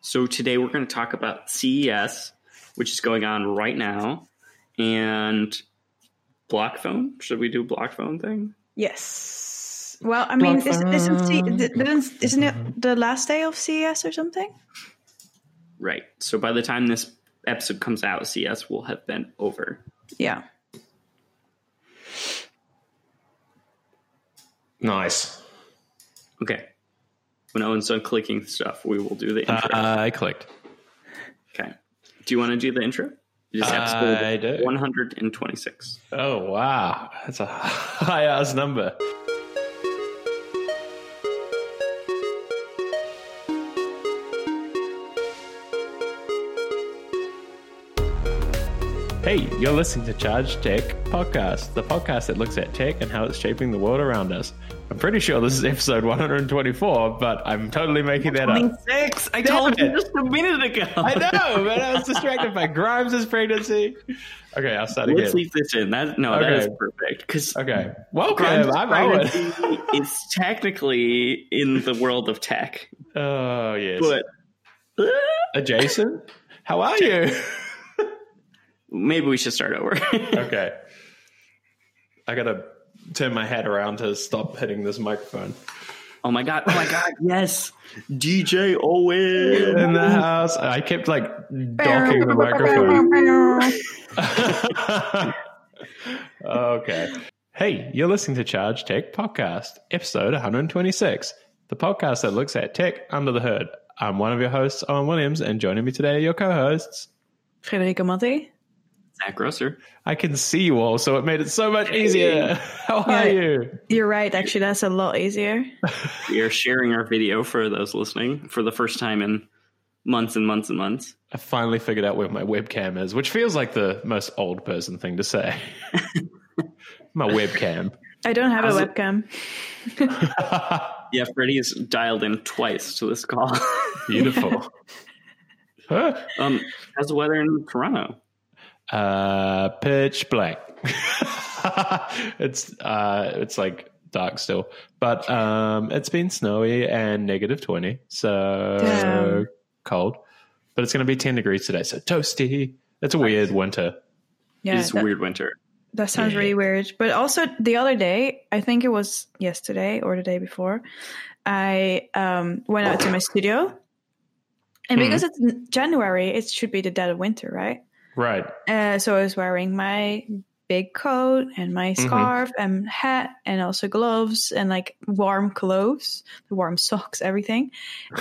So today we're going to talk about CES, which is going on right now, and Blloc phone. Should we do Blloc phone thing? Yes. Well, I mean, is, isn't, C- didn't, isn't it the last day of CES or something? Right. So by the time this episode comes out, CES will have been over. Yeah. Nice. Okay. When Owen's done clicking stuff, we will do the intro. Uh, I clicked. okay. Do you want to do the intro? Is I episode do. 126. Oh wow, that's a high ass number. Hey, you're listening to Charge Tech Podcast, the podcast that looks at tech and how it's shaping the world around us. I'm pretty sure this is episode 124, but I'm totally making that up. 26! I Damn told you just a minute ago. I know, but I was distracted by Grimes' pregnancy. Okay, I'll start again. Let's leave this in. That no, that Okay. is perfect. Because Okay, welcome. I'm Owen. is technically in the world of tech, Oh yes, but adjacent. How are you? maybe we should start over. okay, I gotta turn my head around to stop hitting this microphone. oh my god! Oh my god! Yes, DJ Owen. In the house, I kept like docking the microphone. okay. Hey, you're listening to Charge Tech Podcast, episode 126, the podcast that looks at tech under the hood. I'm one of your hosts, Owen Williams, and joining me today are your co-hosts. Frederica Matti. Zach Grosser. I can see you all, so it made it so much easier. How are Yeah. you? You're right. Actually, that's a lot easier. We are sharing our video for those listening for the first time in months and months and months. I finally figured out where my webcam is, which feels like the most old person thing to say. my webcam. I don't have How's a it- webcam. Yeah, Freddie has dialed in twice to this call. Beautiful. Huh? um, how's the weather in Toronto? Uh, pitch black. it's uh, it's like dark still, but um, it's been snowy and negative twenty, so Damn. cold. But it's going to be ten degrees today, so toasty. It's a weird winter. Yeah, it's that, weird winter. that sounds Yeah. really weird. But also the other day, I think it was yesterday or the day before, I um, went out to my studio. And Mhm. because it's January, it should be the dead of winter, right? Right. Uh, so I was wearing my big coat and my Mm-hmm. scarf and hat and also gloves and like warm clothes, the warm socks, everything.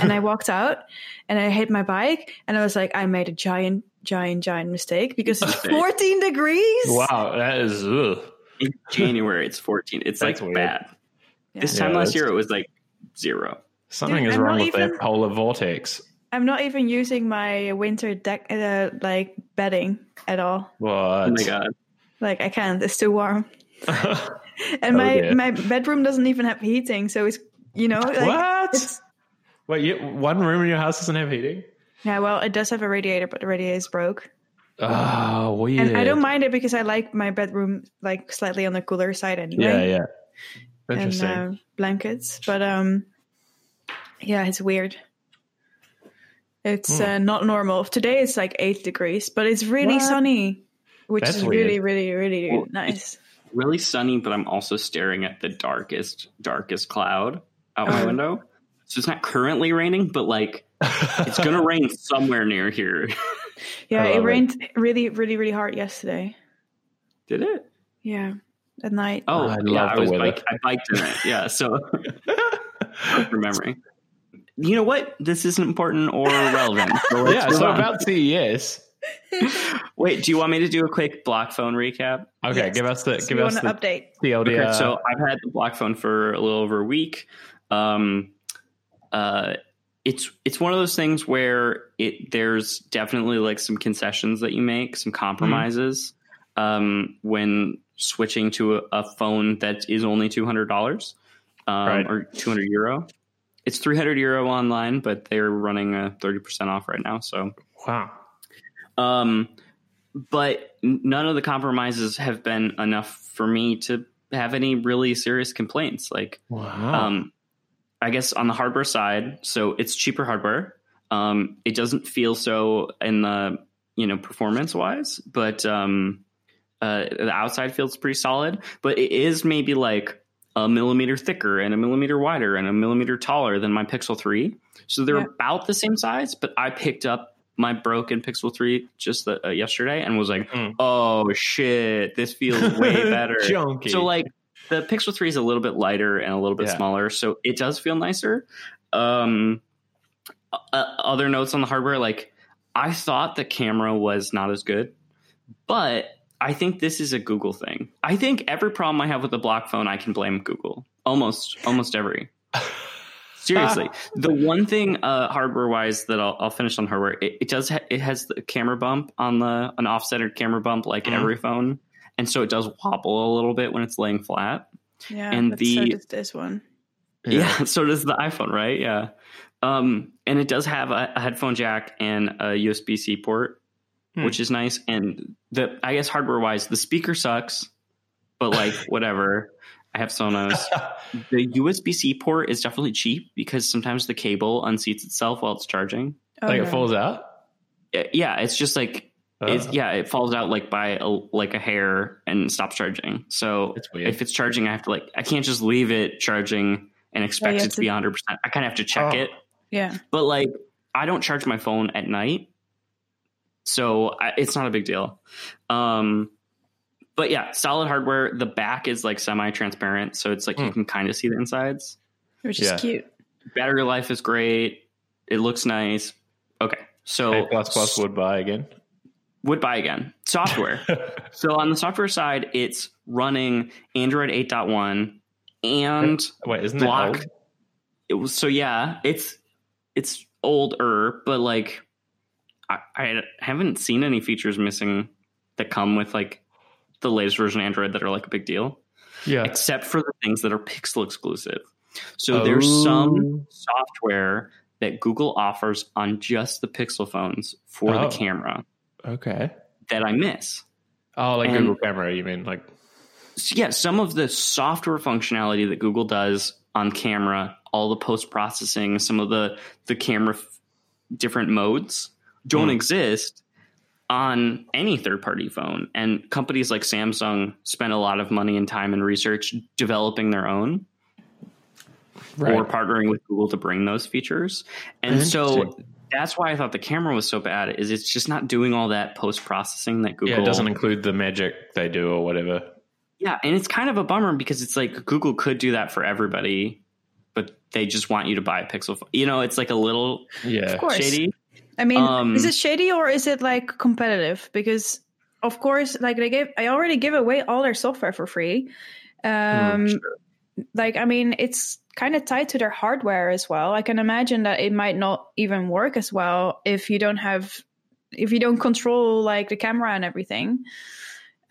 And I walked out and I hit my bike and I was like, I made a giant, giant, giant mistake because it's 14 degrees. Wow, that is. Ugh. In January, it's 14. It's That's like weird. bad. Yeah. This time Yeah, last year, it was like zero. Something Dude, is I'm wrong not with that polar vortex. I'm not even using my winter deck, uh, like bedding at all. What? Oh my god. Like I can't, it's too warm. And Oh, my, dear. my bedroom doesn't even have heating. So it's, you know, like, what? Wait, you, one room in your house doesn't have heating? yeah, well, it does have a radiator, but the radiator is broke. Oh, weird. And I don't mind it because I like my bedroom like slightly on the cooler side anyway. Yeah, yeah. And Interesting. uh, blankets, but um, yeah, it's weird. It's Hmm. uh, not normal. Today it's like eight degrees, but it's really What? sunny, which That's is weird. really, really, really Well, nice. Really sunny, but I'm also staring at the darkest, darkest cloud out my Oh. window. So it's not currently raining, but like it's gonna rain somewhere near here. Yeah, it love it. rained really, really, really hard yesterday. Did it? Yeah, at night. Oh, I yeah, love I the was weather. bike, I biked in it. Yeah, so from memory. You know what? This isn't important or relevant. So yeah, so on. about CES. Wait, do you want me to do a quick Blloc phone recap? Okay, Yes. give us the So give us the update? TLDR. Okay, so I've had the Blloc phone for a little over a week. Um, uh, it's it's one of those things where it there's definitely like some concessions that you make, some compromises um, when switching to a, a phone that is only two hundred dollars um, Right. or two hundred euro. It's three hundred euro online, but they're running a thirty percent off right now. So wow. um, but none of the compromises have been enough for me to have any really serious complaints. Like, Wow. um, I guess on the hardware side, so it's cheaper hardware. Um, it doesn't feel so in the you know performance wise, but um, uh, the outside feels pretty solid. But it is maybe like a millimeter thicker and a millimeter wider and a millimeter taller than my Pixel 3. So they're Yeah. about the same size, but I picked up my broken Pixel 3 just the, uh, yesterday and was like, Mm. oh shit, this feels way better. Chunky. So like the Pixel 3 is a little bit lighter and a little bit Yeah. smaller, so it does feel nicer. Um, uh, other notes on the hardware, like I thought the camera was not as good, but I think this is a Google thing. I think every problem I have with a Blloc phone, I can blame Google. Almost, almost every. Seriously, the one thing uh, hardware wise that I'll, I'll finish on hardware, it, it does ha- it has the camera bump on the an offsetted camera bump like Mhm. every phone, and so it does wobble a little bit when it's laying flat. Yeah, And the- so does this one. Yeah. so does the iPhone, right? Yeah. Um, and it does have a, a headphone jack and a USB C port, Hmm. which is nice. And the I guess hardware wise, the speaker sucks, but like whatever. I have Sonos. The USB C port is definitely cheap because sometimes the cable unseats itself while it's charging. Oh, like no. it falls out. Uh, Yeah, it's just like it's Uh, yeah, it falls out like by a, like a hair and stops charging. So It's weird. if it's charging, I have to like I can't just leave it charging and expect you it to to- be 100. percent I kind of have to check Oh. it. Yeah. But like I don't charge my phone at night, so I, it's not a big deal. Um, but yeah, solid hardware. The back is like semi-transparent, so it's like you Hmm. can kind of see the insides. Which is Yeah. cute. Battery life is great. It looks nice. Okay, so A plus plus would buy again. would buy again. Software. so on the software side, it's running Android 8.1 and Wait, isn't Block. that old? it was so yeah, it's it's older, but like I, I haven't seen any features missing that come with like the latest version of Android that are like a big deal, Yeah. except for the things that are Pixel exclusive. So there's oh. some Oh. software that Google offers on just the Pixel phones for Oh. the camera Okay. that I miss. Oh, like And- Google Camera, you mean? Like, So, yeah, some of the software functionality that Google does on camera, all the post processing, some of the the camera f- different modes don't Hmm. exist on any third party phone. And companies like Samsung spend a lot of money and time and research developing their own right. or partnering with Google to bring those features. And so that's why I thought the camera was so bad is it's just not doing all that post processing that Google yeah, it doesn't include the magic they do or whatever. Yeah, and it's kind of a bummer because it's like Google could do that for everybody, but they just want you to buy a Pixel. phone. You know, it's like a little Yeah. Of course. shady. I mean, Um, is it shady or is it like competitive? Because of course, like they give, I already give away all their software for free. Um, sure. Like, I mean, it's kind of tied to their hardware as well. I can imagine that it might not even work as well if you don't have, if you don't control like the camera and everything.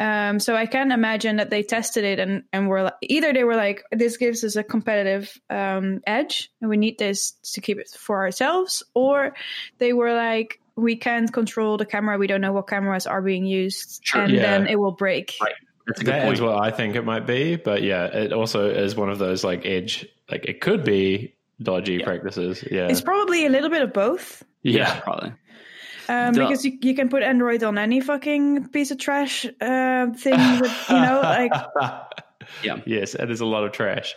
Um, so I can imagine that they tested it and and were like, either they were like, this gives us a competitive um, edge, and we need this to keep it for ourselves, or they were like, we can't control the camera, we don't know what cameras are being used, Sure. and Yeah. then it will break. Right. That's a good That point. is what I think it might be, but yeah, it also is one of those like edge, like it could be dodgy Yeah. practices. Yeah, It's probably a little bit of both. yeah, probably. Um, The- because you, you can put Android on any fucking piece of trash uh, thing, with, you know, like Yeah. Yes, it is a lot of trash.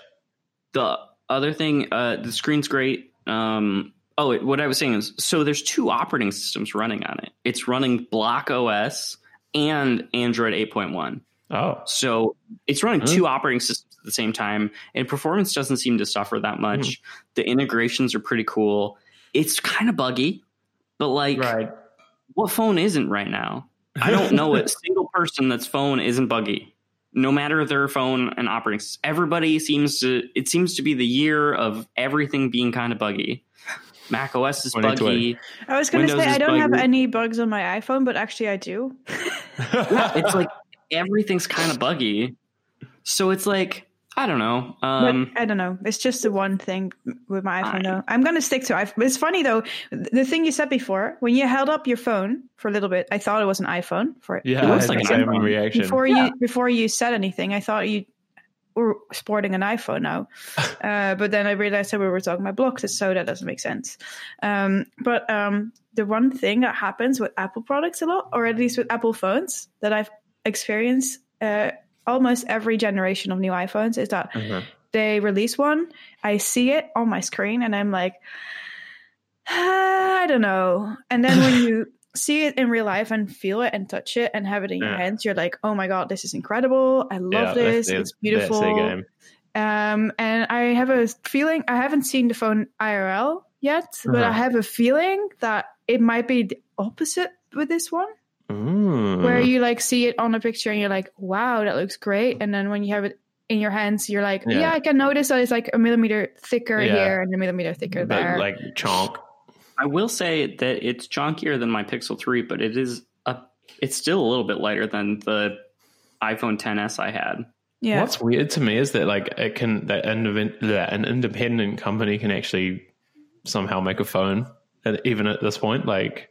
The other thing, uh, the screen's great. Um, oh, it, what I was saying is, so there's two operating systems running on it. It's running Blloc OS and Android 8.1. Oh, So it's running Hmm. two operating systems at the same time, and performance doesn't seem to suffer that much. Hmm. The integrations are pretty cool. It's kind of buggy, but like, right. what phone isn't right now? I don't know a single person that's phone isn't buggy. No matter their phone and operating system. Everybody seems to it seems to be the year of everything being kind of buggy. Mac OS is buggy. I was going to say, I don't have any bugs on my iPhone, but actually I do. yeah, It's like everything's kind of buggy. So it's like, I don't know. But Um I don't know. It's just the one thing with my iPhone, Fine. though. I'm going to stick to iPhone. It's funny, though. The thing you said before, when you held up your phone for a little bit, I thought it was an iPhone. For yeah, It I looks like the an same iPhone. reaction. before you before you said anything, I thought you were sporting an iPhone now. uh, but then I realized that we were talking about blocks, so that doesn't make sense. Um, but um, the one thing that happens with Apple products a lot, or at least with Apple phones, that I've experienced uh, almost every generation of new iPhones is that Mhm. they release one, I see it on my screen, and I'm like, "Ah, I don't know. And then when you see it in real life and feel it and touch it and have it in your hands, you're like, oh my god, this is incredible. I love Yeah, this. that's- It's beautiful. Um, and I have a feeling I haven't seen the phone IRL yet, but I Uh-huh. have a feeling that it might be the opposite with this one, Mm. where you like see it on a picture and you're like, wow, that looks great. And then when you have it in your hands, you're like, yeah, Yeah. I can notice that it's like a millimeter thicker Yeah. here and a millimeter thicker But, there. like chonk. I will say that it's chunkier than my Pixel 3, but it is a it's still a little bit lighter than the iPhone 10s I had. yeah. What's weird to me is that like it can that, indiv- that an independent company can actually somehow make a phone, even at this point, like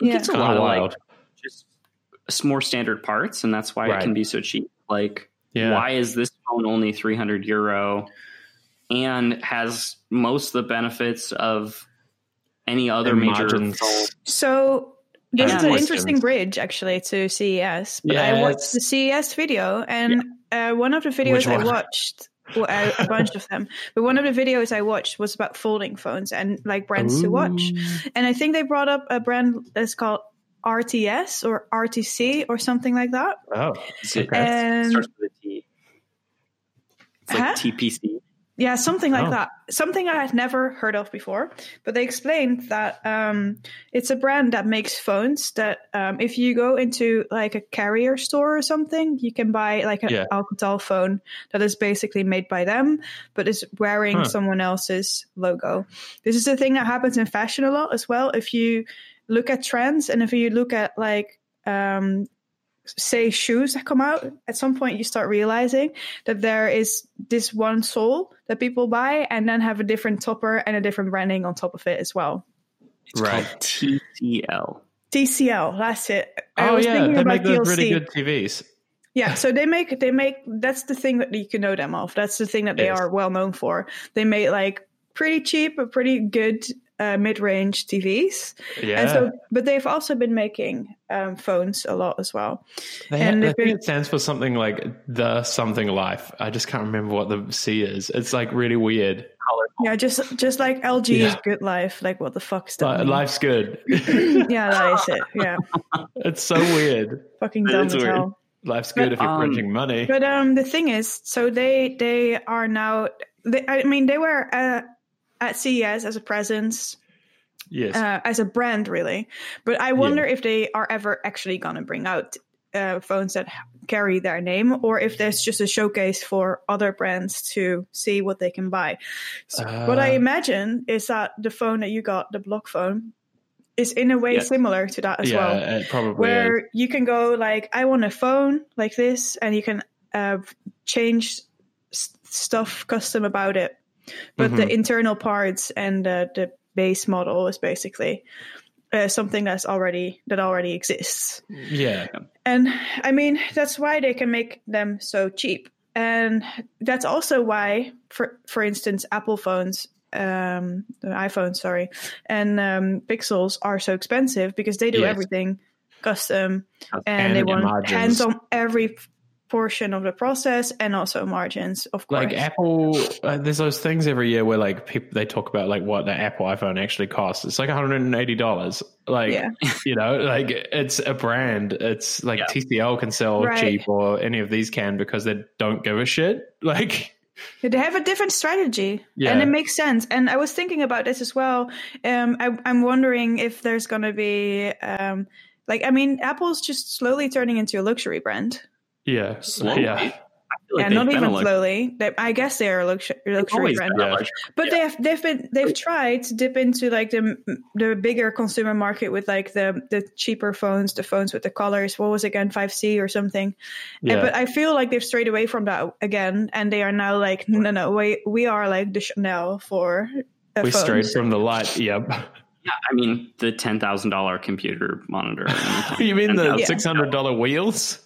yeah. it's kind of of wild. like just more standard parts, and that's why Right. it can be so cheap. Like, Yeah. why is this phone only 300 euro and has most of the benefits of any other And major margins. Phone? So this Yeah. is an interesting bridge actually to CES. But Yeah, I watched the CES video, and uh, one of the videos I watched, well, a, a bunch of them, but one of the videos I watched was about folding phones and like brands to watch. And I think they brought up a brand that's called RTS or RTC or something like that. Oh, Is it- Okay. it starts with a T. It's like Huh? TPC. Yeah, something like Oh. that. Something I had never heard of before. But they explained that um, it's a brand that makes phones that um, if you go into like a carrier store or something, you can buy like an Yeah. Alcatel phone that is basically made by them, but is wearing Huh. someone else's logo. This is a thing that happens in fashion a lot as well. If you look at trends and if you look at like um, say shoes that come out at some point you start realizing that there is this one sole that people buy and then have a different topper and a different branding on top of it as well It's Right. TCL. tcl that's it i oh was yeah, thinking they about make those DLC. really good TVs. yeah so they make they make that's the thing that you can know them of that's the thing that they Yes. are well known for they make like pretty cheap but pretty good uh, mid-range tvs Yeah, and so but they've also been making um, phones a lot as well they, and I think been- it stands for something like the something life. I just can't remember what the C is. It's like really weird. yeah just just like lg is good life like what the fuck is that But life's good. yeah that is it yeah it's so weird. fucking dumb is as weird. hell Life's good if you're um, printing money. But um, the thing is, so they they are now. They, I mean, they were uh, at CES as a presence, yes. uh, as a brand, really. But I wonder if they are ever actually going to bring out uh, phones that carry their name, or if there's just a showcase for other brands to see what they can buy. So what I Uh. imagine is that the phone that you got, the Blloc phone, is in a way Yes. similar to that as yeah, well it probably where is. you can go like i want a phone like this and you can uh, change stuff custom about it but the Mhm. internal parts and uh, the base model is basically uh, something that's already that already exists Yeah. and i mean that's why they can make them so cheap and that's also why for for instance apple phones um the iphone sorry and um pixels are so expensive because they do Yes. everything custom and, And they want margins. hands on every portion of the process and also margins of course Like Apple, uh, there's those things every year where like people they talk about like what the Apple iPhone actually costs. It's like 180 dollars. Like Yeah. you know, like it's a brand. It's like Yeah. TCL can sell Right. cheap, or any of these can because they don't give a shit. Like They have a different strategy, Yeah. and it makes sense. And I was thinking about this as well. Um, I, I'm wondering if there's going to be, um, like, I mean, Apple's just slowly turning into a luxury brand. Yeah, Slowly. yeah, like and not even a slowly. They, I guess they are luxury, luxury always brand. Yeah. But Yeah. they have they've been they've tried to dip into like the the bigger consumer market with like the the cheaper phones, the phones with the colors. What was it again, five C or something? yeah. And- but I feel like they've strayed away from that again, and they are now like, no, no, we we are like the Chanel for. Uh, we phones. strayed from the light. Yep. Yeah, I mean the ten thousand dollar computer monitor. you mean the six hundred dollar wheels?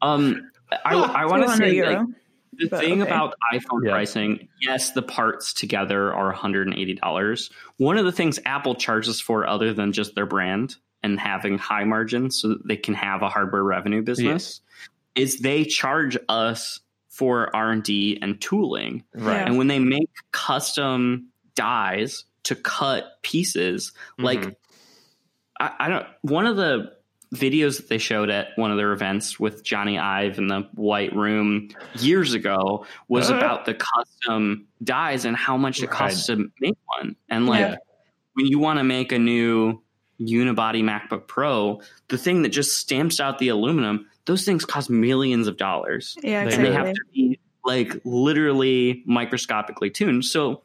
Um, I, I want to say euro. like, The But thing okay. about iPhone Yeah. pricing, yes, the parts together are $180. One of the things Apple charges for, other than just their brand and having high margins so that they can have a hardware revenue business, is they charge us for R&D and tooling. Right. Yeah. And when they make custom dies to cut pieces, like Mhm. I, I don't one of the videos that they showed at one of their events with Jony Ive in the white room years ago was Uh. about the custom dies and how much it costs to make one. And like Yeah. when you want to make a new unibody MacBook Pro, the thing that just stamps out the aluminum, those things cost millions of dollars. Yeah, They And they have to be like literally microscopically tuned. So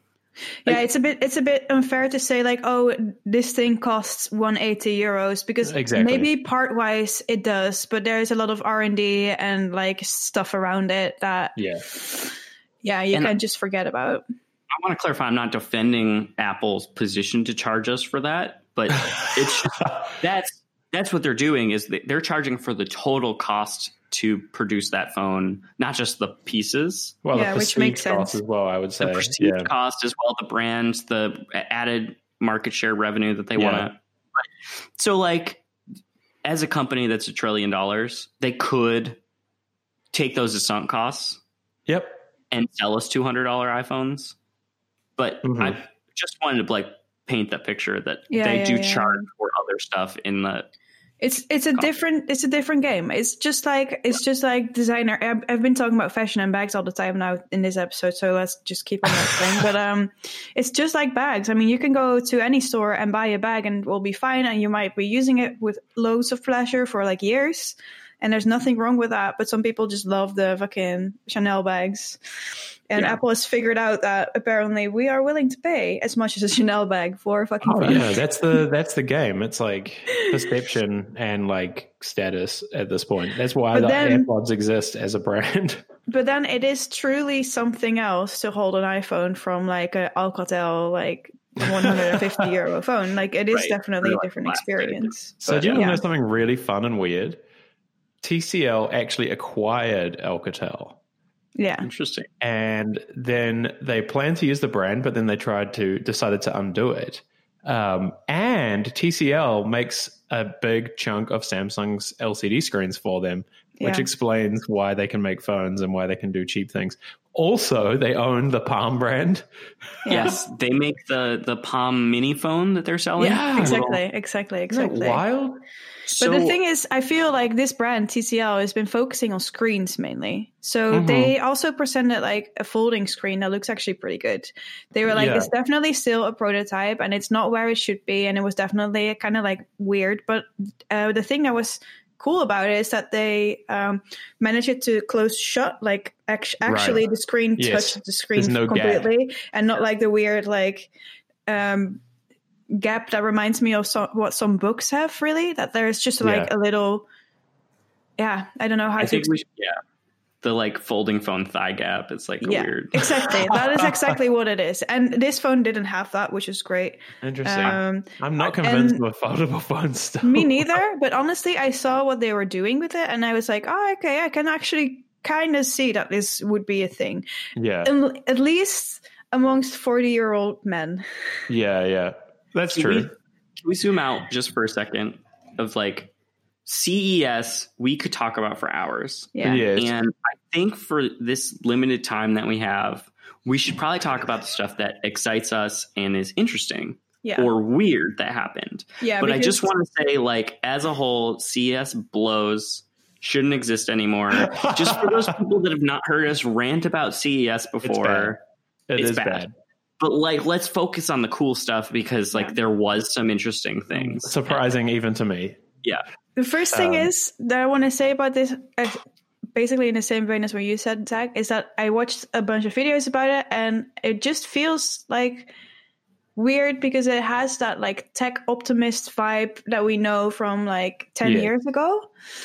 yeah, it's a bit it's a bit unfair to say like, oh, this thing costs 180 euros because Exactly. maybe part wise it does, but there's a lot of R and D and like stuff around it that Yeah. yeah you And- can't just forget about. I want to clarify I'm not defending Apple's position to charge us for that, but it's that's that's what they're doing is they- they're charging for the total cost to produce that phone, not just the pieces, well, Yeah, the which perceived makes cost sense. as well. I would say. the perceived yeah. cost as well, the brand, the added market share revenue that they Yeah. want to. So, like, as a company that's a trillion dollars, they could take those as sunk costs Yep. and sell us two hundred dollar iPhones. But Mhm. I just wanted to like paint that picture that Yeah, they yeah, do yeah. charge for other stuff in the It's it's a different it's a different game. It's just like it's just like designer. I've, I've been talking about fashion and bags all the time now in this episode, so let's just keep on that thing. But um, it's just like bags. I mean, you can go to any store and buy a bag and it will be fine, and you might be using it with loads of pleasure for like years, and there's nothing wrong with that. But some people just love the fucking Chanel bags. And Yeah. Apple has figured out that apparently we are willing to pay as much as a Chanel bag for a fucking Oh yeah, that's the that's the game. It's like perception and like status at this point. That's why But the then- AirPods exist as a brand. But then it is truly something else to hold an iPhone from like a Alcatel like 150 euro phone. Like it is Right. definitely a different plastic. experience. So But, do you yeah. know something really fun and weird? TCL actually acquired Alcatel. Yeah. interesting. and then they planned to use the brand, but then they tried to decided to undo it. Um, and TCL makes a big chunk of Samsung's LCD screens for them, which Yeah. explains why they can make phones and why they can do cheap things. Also, they own the Palm brand. Yeah. Yes, they make the the Palm Mini phone that they're selling. Yeah. Exactly, exactly, Isn't that exactly. wild? So, But the thing is, I feel like this brand TCL has been focusing on screens mainly. So Mhm. they also presented like a folding screen that looks actually pretty good. They were like, Yeah. it's definitely still a prototype, and it's not where it should be, and it was definitely kind of like weird. But uh, the thing that was cool about it is that they um, managed it to close shut, like act- actually the screen Yes. touched the screen no gap. completely, and not like the weird like. Um, gap that reminds me of some, what some books have really that there's just like Yeah. a little yeah i don't know how I to think we should, yeah, the like folding phone thigh gap. It's like yeah weird. exactly that is exactly what it is and this phone didn't have that which is great Interesting. um I'm not convinced and- with foldable phone stuff. me neither but honestly i saw what they were doing with it and i was like oh okay i can actually kind of see that this would be a thing Yeah, And at least amongst 40 year old men yeah, yeah. That's Can true. we, can we zoom out just for a second of like CES? We could talk about for hours. yeah Yes. And I think for this limited time that we have, we should probably talk about the stuff that excites us and is interesting yeah or weird that happened. yeah but I just want to say, like, as a whole, CES blows. Shouldn't exist anymore. just for those people that have not heard us rant about CES before, It it's is bad. bad. But like, let's focus on the cool stuff because, like, Yeah. there was some interesting things. Surprising even to me. Yeah. The first thing Um, is that I want to say about this, uh, basically in the same vein as what you said, Zach, is that I watched a bunch of videos about it and it just feels like weird because it has that like tech optimist vibe that we know from like 10 Yeah. years ago.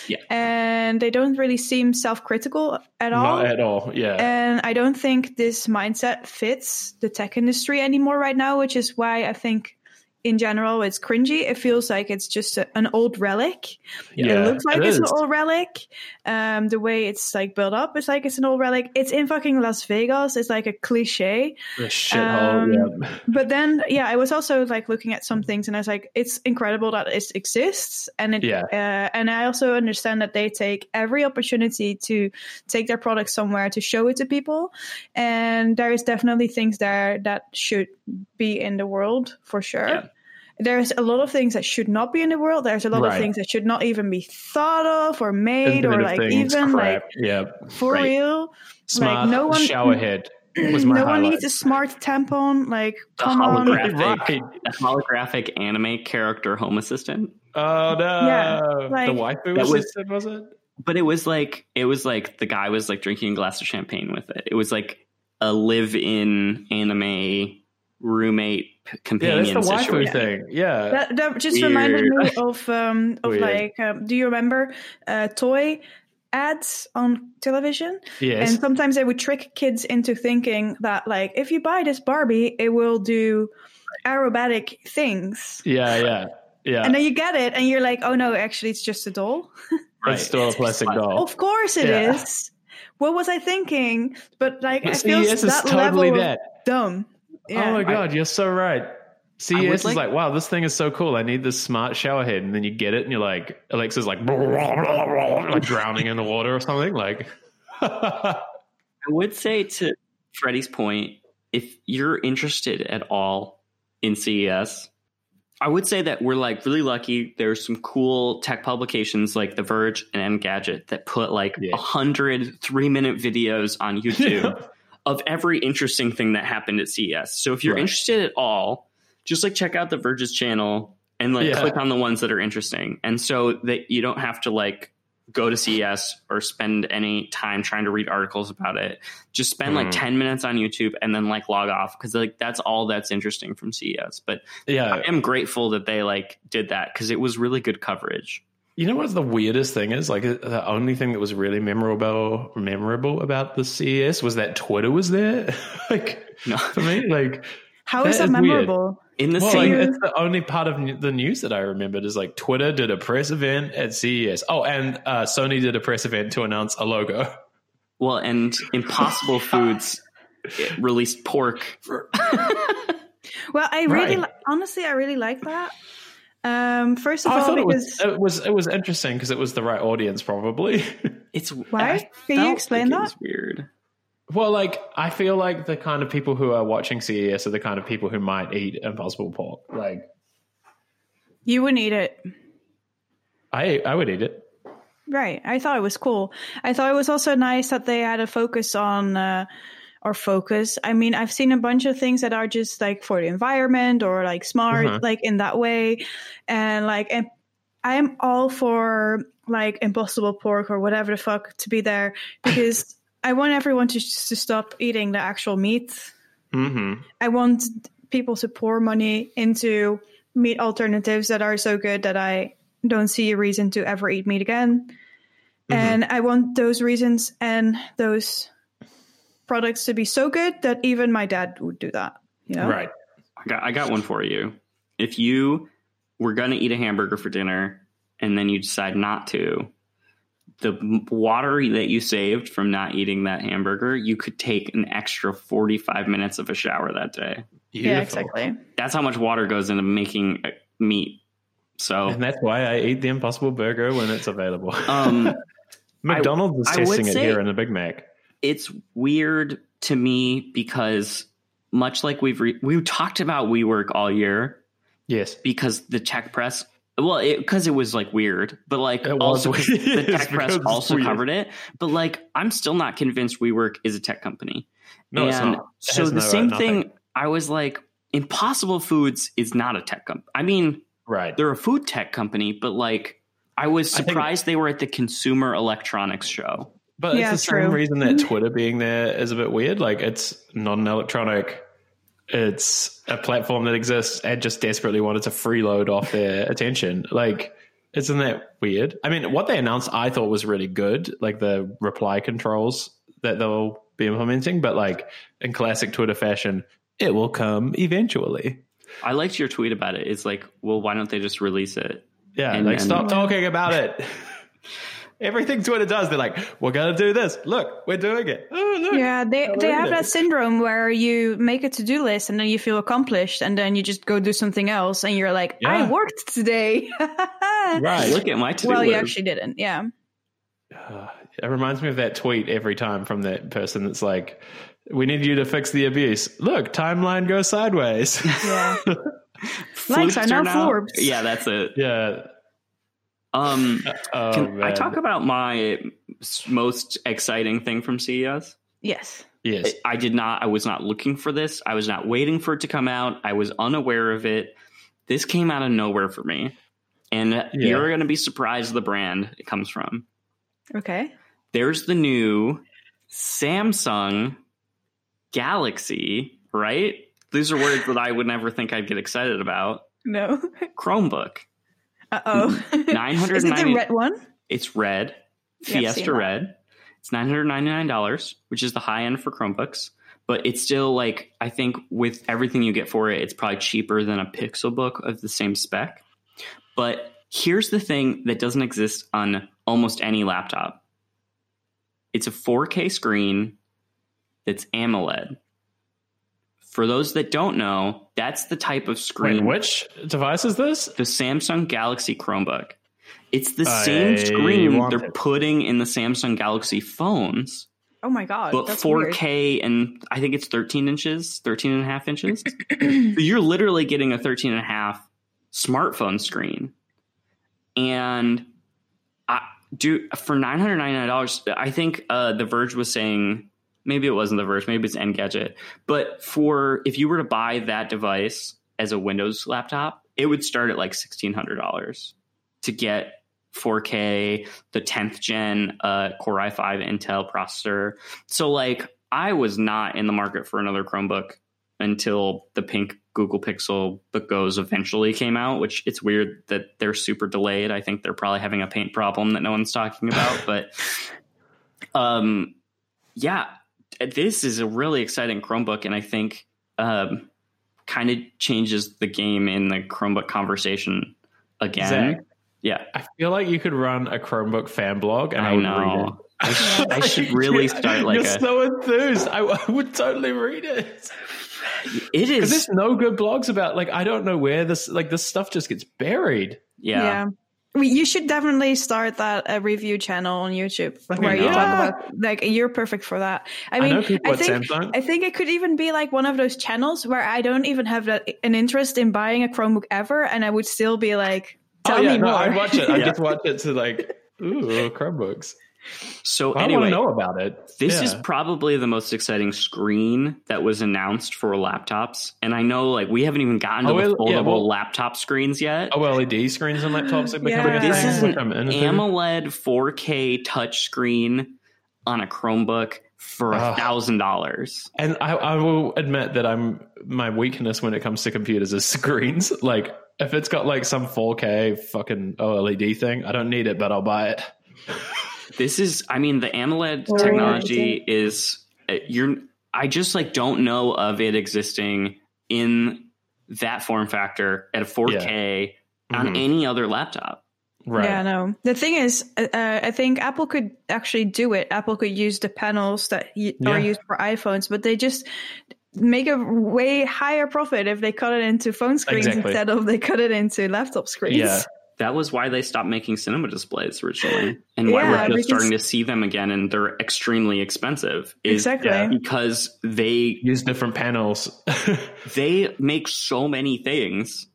Yeah. And they don't really seem self critical at all. Not at all. Yeah. And I don't think this mindset fits the tech industry anymore right now, which is why I think in general it's cringy. It feels like it's just a, an old relic. Yeah, it looks like it it's an old relic. Um, the way it's like built up, it's like it's an old relic. It's in fucking Las Vegas. It's like a cliche. The shithole. Um, yeah. But then, yeah, I was also like looking at some things, and I was like, it's incredible that it exists, and it, Yeah. uh, and I also understand that they take every opportunity to take their product somewhere to show it to people, and there is definitely things there that should be in the world for sure. Yeah. There's a lot of things that should not be in the world. There's a lot Right. of things that should not even be thought of or made or like Things even crap. like yeah. for Right. real. Smart no one- shower head was my no one needs a smart tampon. Like, The come on. holographic, Right. a holographic anime character home assistant. Oh no! Yeah, the like- waifu That was- assistant was it? But it was like it was like the guy was like drinking a glass of champagne with it. It was like a live-in anime roommate p- Yeah, companion that's the waifu thing. Yeah, That, that just Weird. reminded me of um of Weird. like um, do you remember uh, toy ads on television? yes. And sometimes they would trick kids into thinking that like if you buy this Barbie, it will do aerobatic things. yeah, yeah, yeah. And then you get it and you're like, oh no, actually it's just a doll. Right. It's still a plastic doll. of course it is. Yeah. What was I thinking? But like I But feel CES is that totally level that. of dumb. Yeah. Oh my god, you're so right. CES would is like- like, wow, this thing is so cool. I need this smart shower head, and then you get it, and you're like, Alexa's like, like drowning in the water or something. Like, I would say to Freddie's point, if you're interested at all in CES, I would say that we're like really lucky. There's some cool tech publications like The Verge and Engadget that put like a Yeah. hundred three minute videos on YouTube of every interesting thing that happened at CES. So if you're Right. interested at all, just like check out the Verge's channel and like Yeah. click on the ones that are interesting. And so that you don't have to like go to CES or spend any time trying to read articles about it. Just spend like Mhm. 10 minutes on YouTube and then like log off because like that's all that's interesting from CES. But yeah. I am grateful that they like did that because it was really good coverage. You know what the weirdest thing is? Like, the only thing that was really memorable, memorable about the CES was that Twitter was there. like, No. for me, like, How is That that is weird. memorable? In the well, like, it's the only part of the news that I remembered is like Twitter did a press event at CES. Oh, and uh, Sony did a press event to announce a logo. well, and Impossible Foods released pork. Well, I really, Right. li- honestly, I really like that. Um, first of I all, thought it was it was it was interesting because it was the right audience, probably. It's Why? I Can you explain that? was weird. well, like I feel like the kind of people who are watching CES are the kind of people who might eat Impossible Pork. Like you wouldn't eat it. I I would eat it. Right. I thought it was cool. I thought it was also nice that they had a focus on, uh, or focus. I mean, I've seen a bunch of things that are just like for the environment or like smart, Mhm. like in that way. And like, and I am all for like impossible pork or whatever the fuck to be there because I want everyone to, to stop eating the actual meat. Mm-hmm. I want people to pour money into meat alternatives that are so good that I don't see a reason to ever eat meat again. Mhm. And I want those reasons and those products to be so good that even my dad would do that. You know? Right. I got I got one for you. If you were gonna eat a hamburger for dinner and then you decide not to, the m- water that you saved from not eating that hamburger, you could take an extra forty five minutes of a shower that day. Yeah, exactly. That's how much water goes into making uh, meat. So And that's why I eat the Impossible Burger when it's available. um, McDonald's I is testing it say- here in the Big Mac. It's weird to me because much like we've re- we talked about WeWork all year Yes. because the tech press well because it, was like weird but like It was also 'cause weird. the tech press also weird. covered it but like i'm still not convinced WeWork is a tech company No, it's and not. So the no- uh, same nothing. thing i was like impossible foods is not a tech company i mean Right. they're a food tech company but like i was I think- surprised they were at the consumer electronics show But Yeah, it's the same reason that Twitter being there is a bit weird. Like it's not an electronic. It's a platform that exists and just desperately wanted to freeload off their attention. Like, isn't that weird? I mean, what they announced I thought was really good, like the reply controls that they'll be implementing, but like in classic Twitter fashion, it will come eventually. I liked your tweet about it. It's like, well, why don't they just release it? Yeah, And- like and- stop talking about it. Everything Twitter does, they're like, "We're gonna do this. Look, we're doing it. Oh, look." Yeah, they they have at that syndrome where you make a to do list and then you feel accomplished and then you just go do something else and you're like, I worked today. Right. Look at my to-do list. well, you actually didn't. Yeah. Uh, it reminds me of that tweet every time from that person that's like, "We need you to fix the abuse." Look, timeline goes sideways. Yeah. Flukes Likes are now now- Forbes. Yeah, that's it. yeah. Um, Oh, can I talk about my most exciting thing from CES? Yes. Yes. I did not. I was not looking for this. I was not waiting for it to come out. I was unaware of it. This came out of nowhere for me, and you're going to be surprised the brand it comes from. Okay. There's the new Samsung Galaxy. Right? These are words that I would never think I'd get excited about. No. Chromebook. Uh oh. Nine hundred Is it the red one? It's red, Yeah, Fiesta that. Red. It's nine hundred ninety nine dollars, which is the high end for Chromebooks. But it's still like I think with everything you get for it, it's probably cheaper than a Pixel book of the same spec. But here's the thing that doesn't exist on almost any laptop. It's a 4K screen that's AMOLED. For those that don't know, that's the type of Wait, screen which device is this? the Samsung Galaxy Chromebook. It's the I same screen they're it. putting in the Samsung Galaxy phones, Oh my god. but that's 4K and I think it's 13 inches, 13 and a half inches. so you're literally getting a 13 and a half smartphone screen. And I do for $999, I think uh, The Verge was saying, maybe it wasn't The Verge, maybe it's Engadget, but for if you were to buy that device as a Windows laptop, it would start at like $1,600 to get 4K, the 10th gen uh, Core i5 Intel processor. So, like, I was not in the market for another Chromebook until the pink Google Pixel Book Goes eventually came out, which it's weird that they're super delayed. I think they're probably having a paint problem that no one's talking about. but, um, yeah, this is a really exciting Chromebook, and I think um, kind of changes the game in the Chromebook conversation again. Zach, Yeah, I feel like you could run a Chromebook fan blog, and I, I would read it. know. I, sh- I should really start like You're a. so enthused. I, I would totally read it. It is. There's no good blogs about like I don't know where this like this stuff just gets buried. Yeah. Yeah. We, you should definitely start that a review channel on YouTube Fucking where you yeah. talk about like you're perfect for that. I I, mean, know I think I think it could even be like one of those channels where I don't even have that, an interest in buying a Chromebook ever, and I would still be like, oh, "Tell oh yeah, me no, more." I'd watch it. I Yeah. just watch it to like ooh Chromebooks. So I want anyway, to know about it. this Yeah. is probably the most exciting screen that was announced for laptops, and I know like we haven't even gotten to Oh, the well, yeah, foldable well- laptop screens yet. Oh, LED screens on laptops are becoming Yeah. a this thing. is an AMOLED 4K touchscreen on a Chromebook for a thousand dollars. And I, I will admit that I'm my weakness when it comes to computers is screens. Like if it's got like some 4K fucking OLED thing, I don't need it, but I'll buy it. This is, I mean, the AMOLED Right. technology is uh, you're. I just like don't know of it existing in that form factor at a 4K on Mhm. any other laptop. Right. Yeah, no. The thing is, uh, uh, I think Apple could actually do it. Apple could use the panels that y- Yeah. are used for iPhones, but they just make a way higher profit if they cut it into phone screens Exactly. instead of they cut it into laptop screens. Yeah. That was why they stopped making cinema displays originally, and why Yeah, we're just because- starting to see them again, and they're extremely expensive. Is Exactly. yeah. because they Use different panels. they make so many things,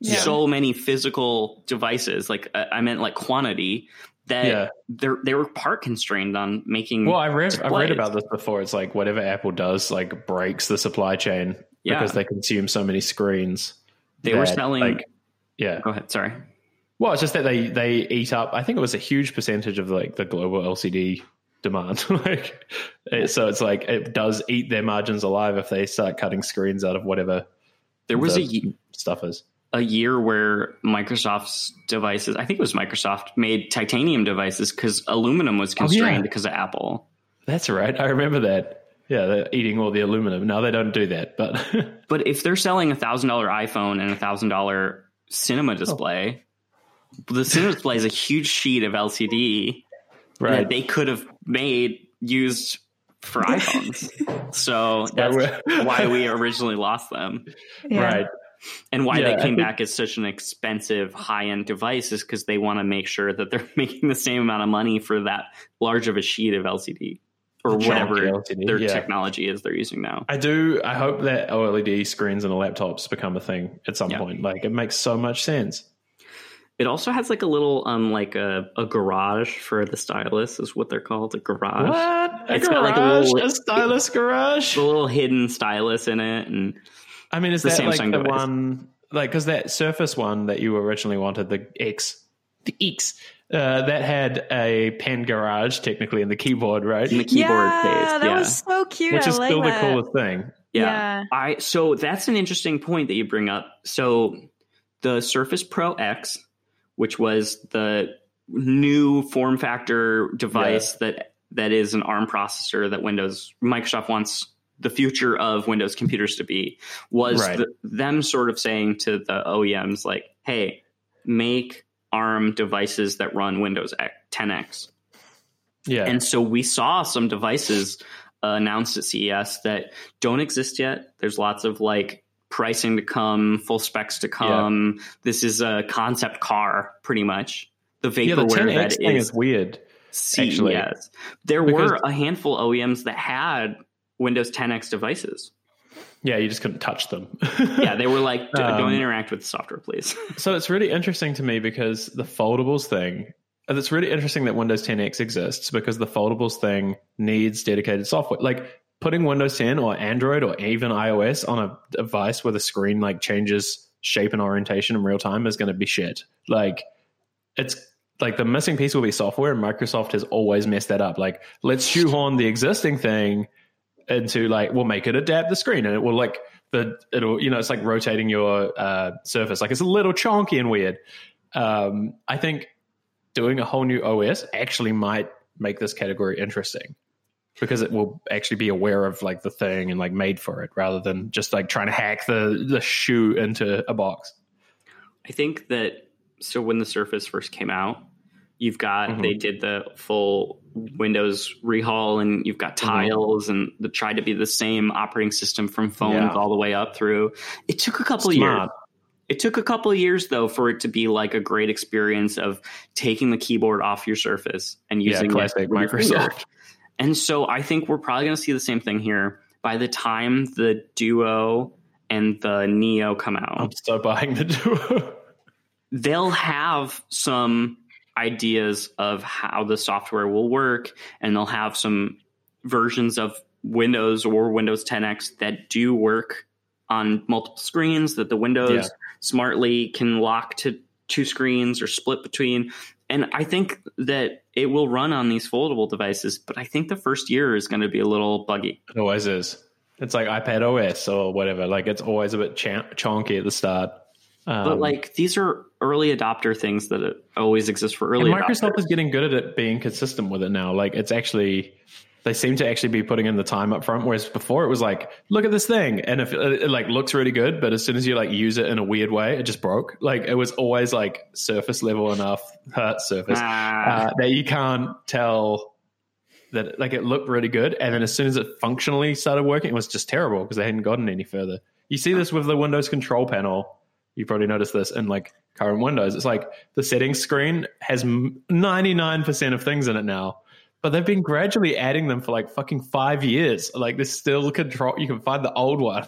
Yeah. so many physical devices. Like uh, I meant like quantity that yeah. they're they were part constrained on making. Well, I read I read about this before. It's like whatever Apple does like breaks the supply chain Yeah. because they consume so many screens. They were that, selling- like yeah. Go ahead. Sorry. Well, it's just that they they eat up. I think it was a huge percentage of like the global LCD demand. like, it, so it's like it does eat their margins alive if they start cutting screens out of whatever There was the a ye- stuff is. a year where Microsoft's devices, I think it was Microsoft, made titanium devices because aluminum was oh, constrained Oh, yeah. because of Apple. That's right. I remember that. Yeah, they're eating all the aluminum. No, they don't do that, but But if they're selling a thousand dollar iPhone and a thousand dollar Oh. cinema display, the cinema display is a huge sheet of LCD right. that they could have made used for iPhones. so that's why we originally lost them. Yeah. Right. And why Yeah, they came think- back as such an expensive high end device is because they want to make sure that they're making the same amount of money for that large of a sheet of LCD or Chunky whatever LCD, their yeah. technology is they're using now. I do. I hope that OLED screens and laptops become a thing at some Yeah. point. Like it makes so much sense. It also has like a little um like a, a garage for the stylus is what they're called a garage. What? A It's garage? got like a little- a stylus garage? A little hidden stylus in it, and I mean, is the that like the device. one? Like, because that Surface one that you originally wanted, the X, the X, uh, that had a pen garage technically in the keyboard, right? in the keyboard yeah, phase, that yeah, was so cute. Which I is like still that. the coolest thing. yeah. Yeah. I so that's an interesting point that you bring up. So the Surface Pro X, which was the new form factor device that that is an ARM processor that Windows Microsoft wants the future of Windows computers to be, was Right. the, them sort of saying to the OEMs like, "Hey, make ARM devices that run Windows X, 10X." Yeah. And so we saw some devices uh, announced at CES that don't exist yet. There's lots of like pricing to come, full specs to come. This is a concept car, pretty much. The yeah, the vaporware 10X that thing is is weird. CES. actually. There Because- were a handful of OEMs that had Windows 10X devices. Yeah, you just couldn't touch them. Yeah, they were like, Um, don't interact with the software, please. So it's really interesting to me because the foldables thing, and it's really interesting that Windows 10X exists because the foldables thing needs dedicated software. Like putting Windows 10 or Android or even iOS on a device where the screen like changes shape and orientation in real time is going to be shit. Like it's like the missing piece will be software and Microsoft has always messed that up. Like let's shoehorn the existing thing into like we'll make it adapt the screen and it will like the it'll you know it's like rotating your uh, surface like it's a little chonky and weird um, i think doing a whole new os actually might make this category interesting because it will actually be aware of like the thing and like made for it rather than just like trying to hack the the shoe into a box I think that so when the Surface first came out, you've got Mhm. they did the full Windows rehaul, and you've got Mhm. tiles, and the tried to be the same operating system from phones Yeah. all the way up through. It took a couple of years. It took a couple of years though for it to be like a great experience of taking the keyboard off your Surface and using it classic microsoft And so I think we're probably going to see the same thing here. By the time the Duo and the Neo come out, i'm so buying the duo they'll have some ideas of how the software will work and they'll have some versions of Windows or Windows 10X that do work on multiple screens that the Windows Yeah. smartly can lock to two screens or split between and I think that it will run on these foldable devices but I think the first year is going to be a little buggy. it always is it's like ipad os or whatever like it's always a bit ch- chonky at the start um, But like these are early adopter things that always exist for early and Microsoft adopters. is getting good at it being consistent with it now. Like it's actually they seem to actually be putting in the time up front. Whereas before it was like, look at this thing, and if it, it like looks really good, but as soon as you like use it in a weird way, it just broke. Like it was always like surface level enough, uh, surface Ah. uh, that you can't tell that like it looked really good, and then as soon as it functionally started working, it was just terrible because they hadn't gotten any further. You see this with the Windows control panel. You probably noticed this in like current Windows. It's like the settings screen has ninety nine percent of things in it now, but they've been gradually adding them for like fucking five years. Like there's still control. You can find the old one.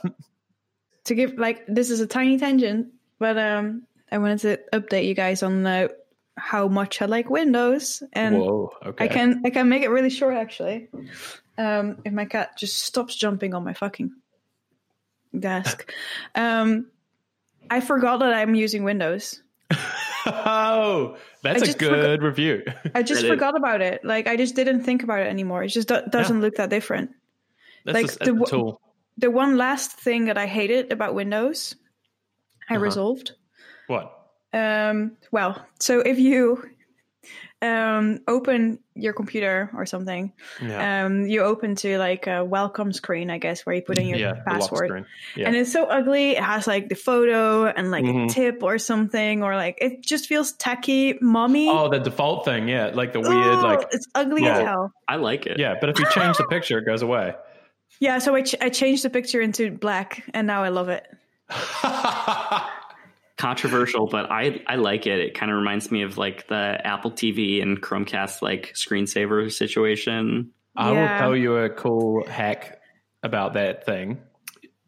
to give like this is a tiny tangent, but um, I wanted to update you guys on uh, how much I like Windows, and Whoa. Okay. I can I can make it really short actually. Um, if my cat just stops jumping on my fucking desk, um, I forgot that I'm using Windows. oh, that's a just good review. I just That is- forgot about it. Like I just didn't think about it anymore. It just do- doesn't look that different. That's Like just the a w- tool. The one last thing that I hated about Windows, I Uh-huh. resolved. What? Um, well, so if you um, open your computer or something, Yeah. um, you open to like a welcome screen, I guess, where you put in your yeah. the lock password. screen. Yeah. And it's so ugly. It has like the photo and like Mhm. a tip or something, or like it just feels tacky, mommy. oh, the default thing. Yeah. Like the weird, Oh, like, it's ugly as hell. I like it. yeah. But if you change the picture, it goes away. Yeah, so I, ch- I changed the picture into black, and now I love it. Controversial, but I I like it. It kind of reminds me of like the Apple TV and Chromecast like screensaver situation. I will Yeah. tell you a cool hack about that thing.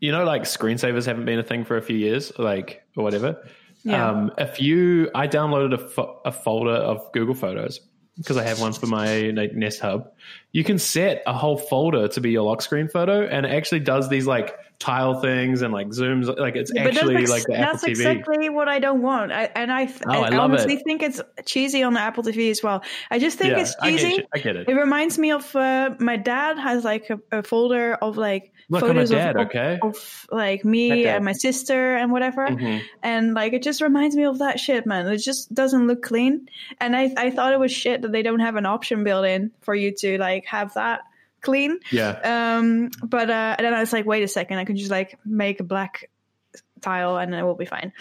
You know, like screensavers haven't been a thing for a few years, like or whatever. Yeah. Um, if you, I downloaded a, fo- a folder of Google Photos because I have one for my like, Nest Hub. You can set a whole folder to be your lock screen photo, and it actually does these like tile things and like zooms. Like it's But actually that's, like the Apple that's TV. exactly what I don't want. I, and I, Oh, I I, honestly it. think it's cheesy on the Apple TV as well. I just think yeah, it's I cheesy. get. I get it. It reminds me of uh, my dad has like a, a folder of like Look, photos dad, of, of- okay? of, like me and my sister and whatever. Mhm. And like it just reminds me of that shit, man. It just doesn't look clean. And I I thought it was shit that they don't have an option built in for you to like have that clean. Yeah. Um, but uh, and then I was like, wait a second, I can just like make a black tile and then it will be fine.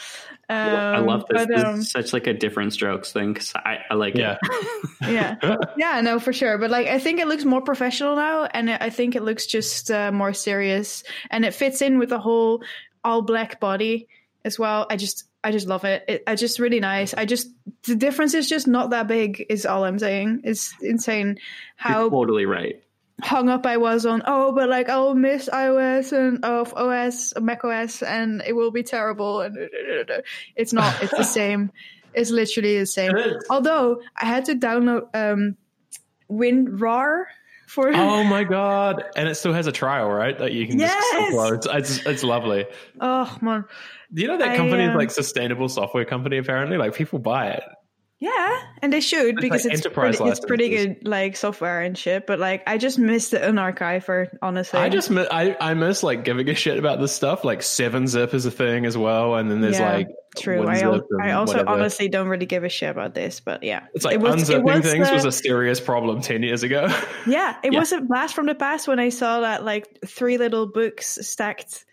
Um, I love this. But, this um, is such like a different strokes thing because I, I like Yeah. it. yeah, yeah, no, for sure. But like, I think it looks more professional now, and I think it looks just uh, more serious, and it fits in with the whole all black body as well. I just, I just love it. it. I just really nice. I just the difference is just not that big. Is all I'm saying. It's insane You're how totally right. Hung up I was on. Oh, but like I'll miss iOS and of OS, Mac OS, and it will be terrible. And it's not. It's the same. It's literally the same. Although I had to download um, WinRAR for. Oh my god! And it still has a trial, right? That you can Yes! just upload. It's, it's it's lovely. oh man, Do you know that I, company is um, like sustainable software company? Apparently, like people buy it. Yeah, and they should It's because like it's pretty, it's pretty good like software and shit. But like I just missed the unarchiver. Honestly, I just mi- I I miss like giving a shit about this stuff. Like seven zip is a thing as well, and then there's Yeah, like True. I, WinZip al- and I also whatever. honestly don't really give a shit about this, but yeah, It's like it was, it unzipping was, things uh, was a serious problem ten years ago. Yeah, it Yeah. was a blast from the past when I saw that like three little books stacked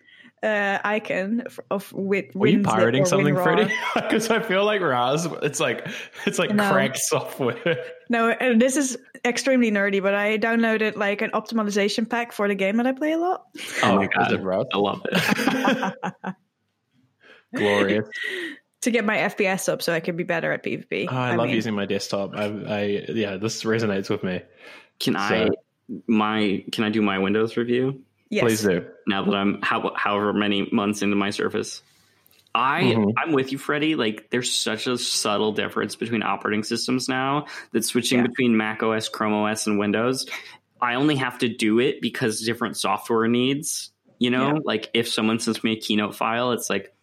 uh, icon of, of with. Were you pirating something, WinRAR. Freddie? Because I feel like Raz, it's like it's like No. cracked software. No, and this is extremely nerdy, but I downloaded like an optimization pack for the game that I play a lot. Oh my god, it Raz? I love it. Glorious. to get my FPS up so I can be better at PvP. Oh, I, love mean, using my desktop. I, I yeah, this resonates with me. Can I my can I do my Windows review Yes. Please do. now that I'm how, however many months into my service. I Mhm. I'm with you, Freddie. Like, there's such a subtle difference between operating systems now that switching Yeah. between Mac OS, Chrome OS, and Windows. I only have to do it because different software needs. You know, Yeah. like if someone sends me a Keynote file, it's like,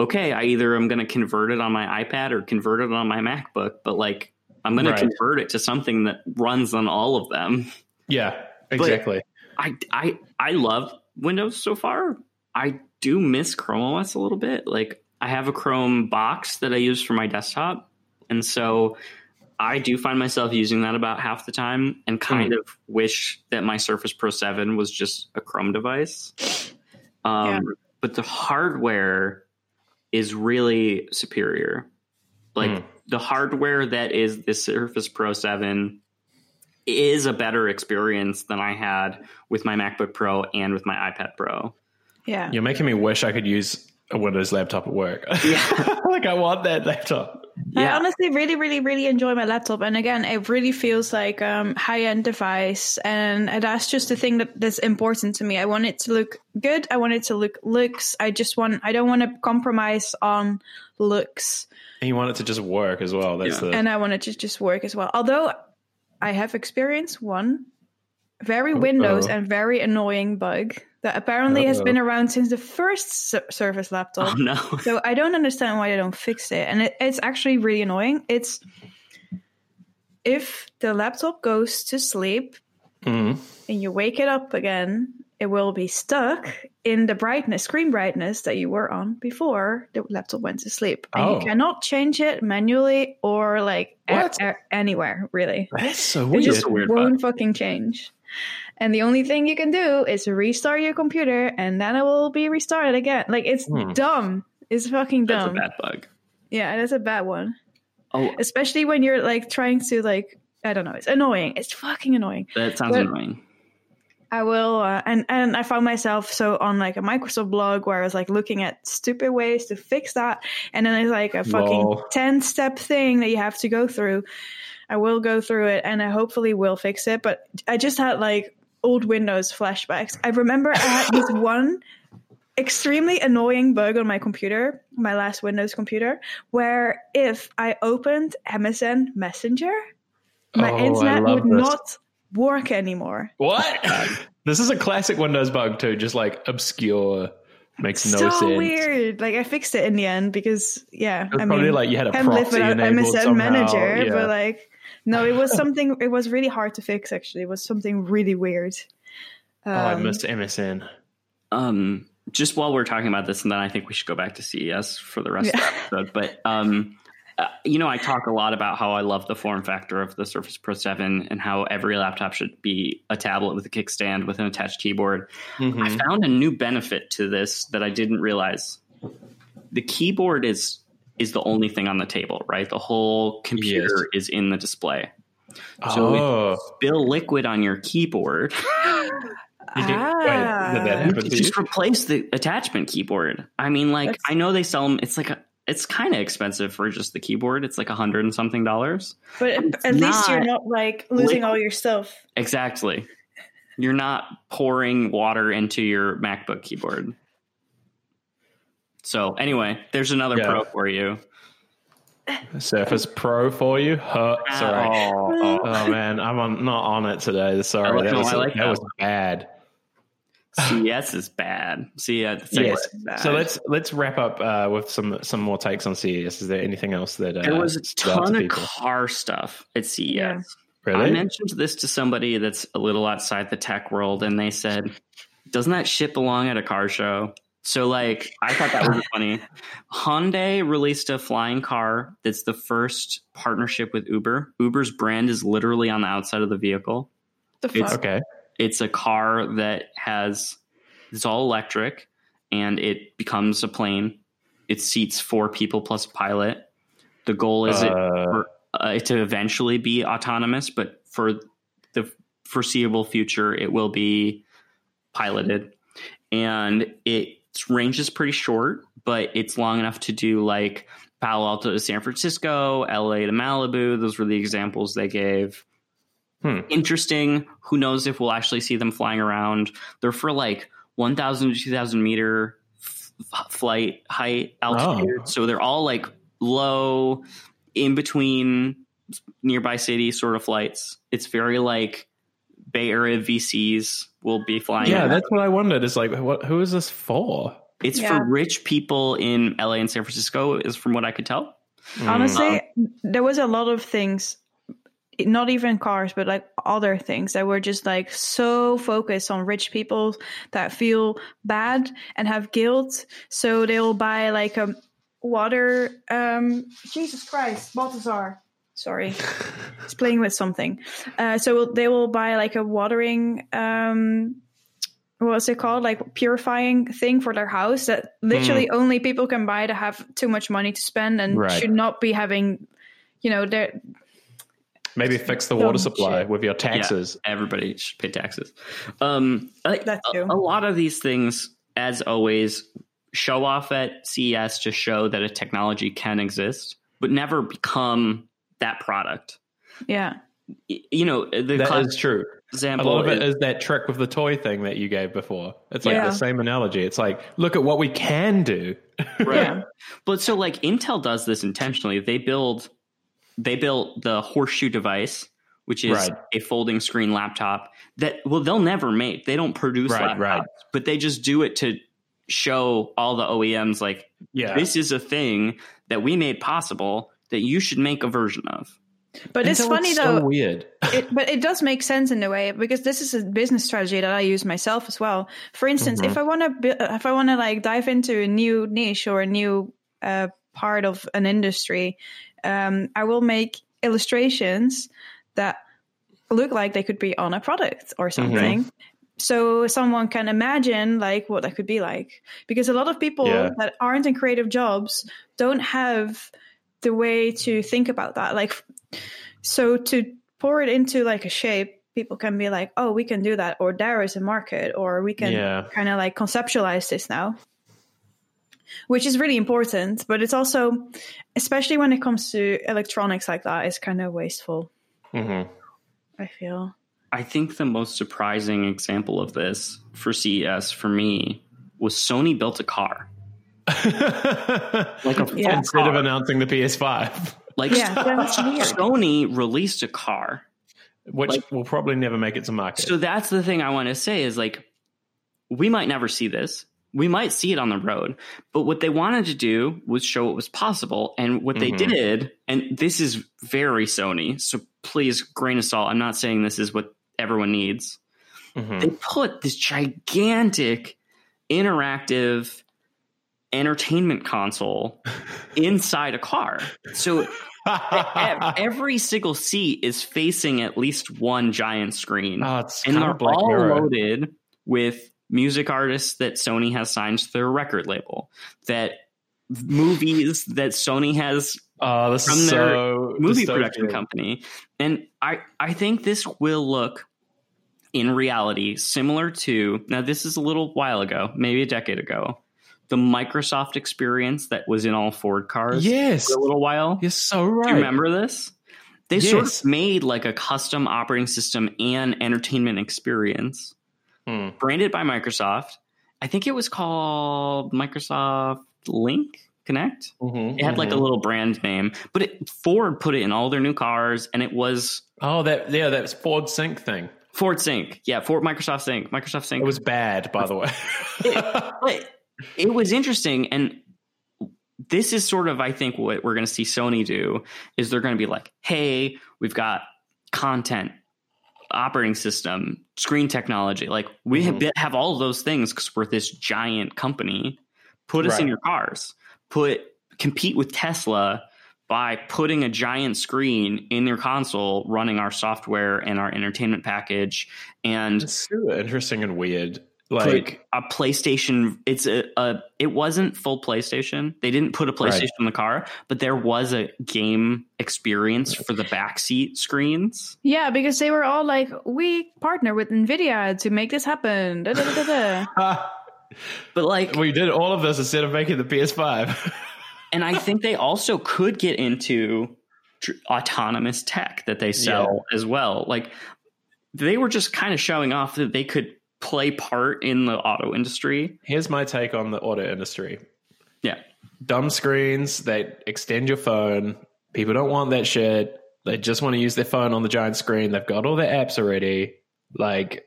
okay, I either I'm going to convert it on my iPad or convert it on my MacBook, but like I'm going Right. to convert it to something that runs on all of them. Yeah, exactly. I I I love Windows so far. I do miss Chrome OS a little bit. Like I have a Chrome box that I use for my desktop, and so I do find myself using that about half the time, and kind of wish that my Surface Pro Seven was just a Chrome device. Um, Yeah. But the hardware is really superior. Like Hmm. the hardware that is the Surface Pro Seven is a better experience than I had with my MacBook Pro and with my iPad Pro. Yeah. You're making me wish I could use a Windows laptop at work. Yeah. like I want that laptop. I Yeah. honestly really, really, really enjoy my laptop, and again, it really feels like um, high end device, and that's just the thing that, that's important to me. I want it to look good. I want it to look looks. I just want. I don't want to compromise on looks, And you want it to just work as well. That's Yeah. the and I want it to just work as well. Although I have experienced one very Windows Uh-oh. and very annoying bug that apparently has Uh-oh. been around since the first Sur- Surface laptop. Oh no. So I don't understand why they don't fix it, and it, it's actually really annoying. It's if the laptop goes to sleep Mhm. and you wake it up again, it will be stuck in the brightness, screen brightness that you were on before the laptop went to sleep. And Oh. you cannot change it manually or like a- a- anywhere, really. That's so weird. It just weird won't fucking change. And the only thing you can do is restart your computer and then it will be restarted again. Like it's Hmm. dumb. It's fucking dumb. That's a bad bug. Yeah, that's a bad one. Oh, Especially when you're like trying to like I don't know, it's annoying. It's fucking annoying. that sounds But- annoying. I will, uh, and and I found myself so on like a Microsoft blog where I was like looking at stupid ways to fix that, and then it's like a fucking Lol. ten step thing that you have to go through. I will go through it, and I hopefully will fix it. But I just had like old Windows flashbacks. I remember I had this one extremely annoying bug on my computer, my last Windows computer, where if I opened MSN Messenger, my Oh, internet would this. not work anymore. What? this is a classic Windows bug too. Just like obscure, makes no so sense. So weird. Like I fixed it in the end because yeah, It was I probably mean, like you had a can't live proxy without enabled MSN somehow. Manager, Yeah. but like no, it was something. It was really hard to fix. Actually, it was something really weird. oh, I Um, missed MSN. Um, just while we're talking about this, and then I think we should go back to CES for the rest of the episode. But um, uh, you know, I talk a lot about how I love the form factor of the Surface Pro 7 and how every laptop should be a tablet with a kickstand with an attached keyboard. Mhm. I found a new benefit to this that I didn't realize. The keyboard is is the only thing on the table, right? The whole computer is in the display. So if- oh, Spill liquid on your keyboard. You did- wait, did that Ah. happen? to just you? replace the attachment keyboard. I mean, like That's- I know they sell them. It's like a, it's kind of expensive for just the keyboard. It's like a hundred and something dollars. but at, it's at least you're not not like losing liquid. all your stuff. Exactly. You're not pouring water into your MacBook keyboard. So anyway, there's another Yeah. pro for you. Surface Pro for you. Huh, sorry. Oh, oh. Oh man, I'm on, not on it today. Sorry, I like- that no, was I like that, that was one. bad. CS is bad. CS. It's like- Yes. bad. So let's let's wrap up uh, with some some more takes on CES. Is there anything else that uh, there was a stood out to ton of car stuff at CES. Yeah. I mentioned this to somebody that's a little outside the tech world, and they said, "Doesn't that shit belong at a car show?" So, like, I thought that was funny. Hyundai released a flying car that's the first partnership with Uber. Uber's brand is literally on the outside of the vehicle. The It's- fuck? okay. It's a car that has it's all electric, and it becomes a plane. It seats four people plus a pilot. The goal is it Uh, for, uh, to eventually be autonomous, but for the foreseeable future, it will be piloted. And its range is pretty short, but it's long enough to do like Palo Alto to San Francisco, LA to Malibu. Those were the examples they gave. Hmm. Interesting. Who knows if we'll actually see them flying around? They're for like 1,000 to 2,000 meter f- flight height altitude. So they're all like low, in between nearby city sort of flights. It's very like Bay Area VCs will be flying. yeah, around. that's what I wondered. Is like, what? Who is this for? it's Yeah. for rich people in LA and San Francisco, is from what I could tell. Mm. Honestly, there was a lot of things, not even cars, but like other things that were just like so focused on rich people that feel bad and have guilt. So they'll buy like a water. Um, Jesus Christ, Balthazar. Sorry, he's playing with something. Uh, so they will buy like a watering. Um, what's it called? Like purifying thing for their house that literally only people can buy to have too much money to spend and Right. should not be having, you know, their Maybe fix the water supply shit. with your taxes. Everybody should pay taxes. Um, a, That a- a lot of these things, as always, show off at CES to show that a technology can exist, but never become that product. yeah. You know, the That is classic true. A example lot of it is- is that trick with the toy thing that you gave before. It's like Yeah. the same analogy. It's like, look at what we can do. Right. Yeah. But so like Intel does this intentionally. They build they built the horseshoe device, which is Right. a folding screen laptop that well they'll never make. They don't produce Right, laptops, right. but they just do it to show all the OEMs like Yeah. this is a thing that we made possible that you should make a version of. But it's Until funny so though. weird. it, but it does make sense in a way because this is a business strategy that I use myself as well. For instance, if I want to, if I want to like dive into a new niche or a new uh, part of an industry, um, I will make illustrations that look like they could be on a product or something. So someone can imagine like what that could be like. Because a lot of people Yeah. that aren't in creative jobs don't have the way to think about that. Like so to pour it into like a shape, people can be like, "Oh, we can do that," or "There is a market," or we can Yeah. kind of like conceptualize this now, which is really important. But it's also, especially when it comes to electronics like that, it's kind of wasteful. hmm I feel. I think the most surprising example of this for CES for me was Sony built a car. Like a full Yeah. Instead of announcing the PS5, Like Yeah. Sony released a car. which Like- will probably never make it to market. So that's the thing I want to say is like we might never see this. We might see it on the road, but what they wanted to do was show it was possible. And what they Mhm. did, and this is very Sony, so please grain of salt. I'm not saying this is what everyone needs. Mhm. They put this gigantic interactive entertainment console inside a car. So every single seat is facing at least one giant screen oh, it's and they're all Mirror. loaded with music artists that Sony has signed to their record label, that movies that Sony has oh, this from their so movie dystopian. production company. And I, I think this will look in reality similar to now this is a little while ago, maybe a decade ago, the Microsoft experience that was in all Ford cars Yes, for a little while. you're so Do right. you remember this? They sort of made like a custom operating system and entertainment experience Hmm. branded by Microsoft. I think it was called Microsoft Link Connect. Mhm, It had like a mhm. little brand name, but it, Ford put it in all their new cars, and it was Oh, that yeah, that's Ford Sync thing. Ford Sync. Yeah, Ford Microsoft Sync. Microsoft Sync. It was bad, by the way. but it was interesting and this is sort of i think what we're going to see sony do is they're going to be like hey we've got content operating system screen technology like we have, mm-hmm. have all of those things because we're this giant company. Put us in your cars. Put compete with tesla by putting a giant screen in your console running our software and our entertainment package and it's super interesting and weird. Put Like, a PlayStation. It's a, a it wasn't full PlayStation. They didn't put a PlayStation Right. in the car, but there was a game experience for the backseat screens. Yeah, because they were all like, "We partner with Nvidia to make this happen." Da, da, da, da, da. But like, we did all of this instead of making the PS5. and I think they also could get into tr- autonomous tech that they sell as well. Like, they were just kind of showing off that they could play part in the auto industry. Here's my take on the auto industry. Yeah. Dumb screens, they extend your phone. People don't want that shit. They just want to use their phone on the giant screen. They've got all their apps already. Like,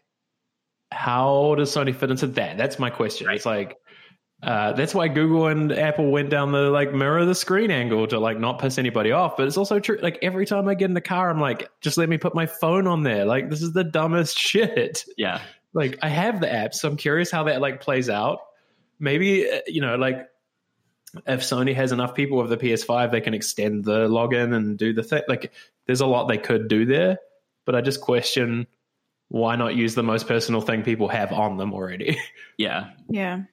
how does Sony fit into that? That's my question. It's like, uh, that's why Google and Apple went down the like mirror the screen angle to like not piss anybody off. But it's also true. Like every time I get in the car, I'm like, just let me put my phone on there. Like this is the dumbest shit Yeah. Like I have the app, so I'm curious how that like plays out. Maybe uh, you know, like if Sony has enough people with the PS5, they can extend the login and do the thing. Like, there's a lot they could do there, but I just question why not use the most personal thing people have on them already. Yeah. yeah,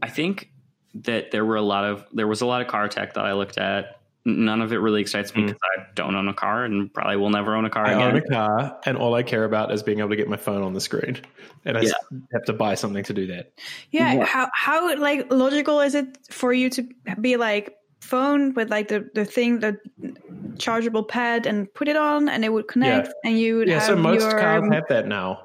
I think that there were a lot of there was a lot of car tech that I looked at. N- None of it really excites me Mm. because I don't own a car and probably will never own a car I again. own a car, and all I care about is being able to get my phone on the screen, and I Yeah. have to buy something to do that. yeah. What- How how like logical is it for you to be like phone with like the the thing the chargeable pad and put it on and it would connect and you would Yeah, have so most your cars have that now.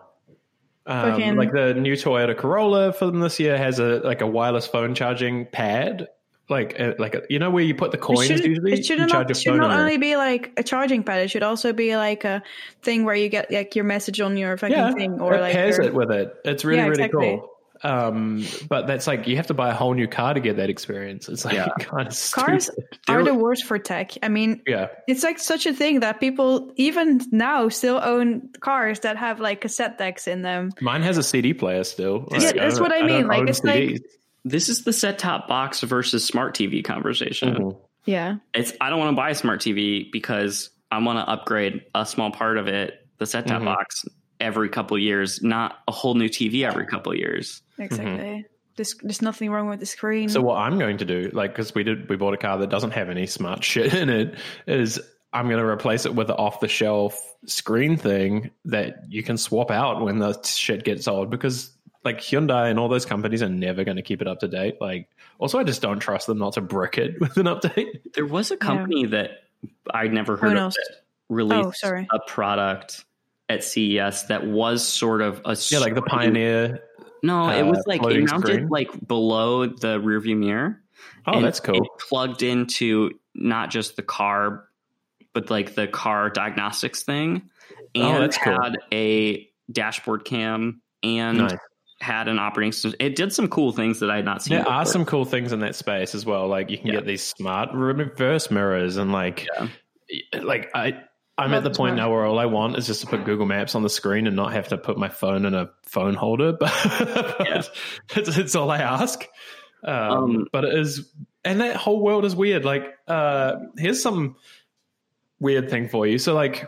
Um, like the new Toyota Corolla for them this year has a like a wireless phone charging pad, like a, like a, you know where you put the coins should, usually. it should you not, charge your should phone not on there. only be like a charging pad. It should also be like a thing where you get like your message on your fucking yeah, thing or it like pairs your- it with it. It's really Yeah, really exactly. cool. Um, but that's like you have to buy a whole new car to get that experience. It's like Yeah. kind of Cars stupid. are the worst for tech. I mean, Yeah, it's like such a thing that people even now still own cars that have like cassette decks in them. mine has a CD player still. Yeah, that's don't- what I mean. don't Like, own it's like- CDs. This is the set top box versus smart TV conversation. Mhm. Yeah. It's I don't want to buy a smart TV because I want to upgrade a small part of it, the set top Mhm. box, every couple years, not a whole new TV every couple years. Exactly. There's, there's nothing wrong with the screen. So what I'm going to do, like, because we did, we bought a car that doesn't have any smart shit in it, is I'm going to replace it with an off the shelf screen thing that you can swap out when the shit gets old. Because like Hyundai and all those companies are never going to keep it up to date. Like, also, I just don't trust them not to brick it with an update. There was a company that I'd never heard of knows? that released Oh, sorry. a product at CES that was sort of a Yeah, like the Pioneer. No, it uh, was like it floating mounted screen. like below the rearview mirror. Oh, and that's cool. It plugged into not just the car, but like the car diagnostics thing, and Oh, that's cool. had a dashboard cam and Nice. Had an operating system. It did some cool things that I had not seen. There are some cool things in that space as well. Like you can Yeah. get these smart reverse mirrors and like, like I, I'm Love at the the point smart. now where all I want is just to put Google Maps on the screen and not have to put my phone in a phone holder. But Yeah. it's, it's all I ask. Um, Um, but it is, and that whole world is weird. Like, uh, here's some weird thing for you. So like.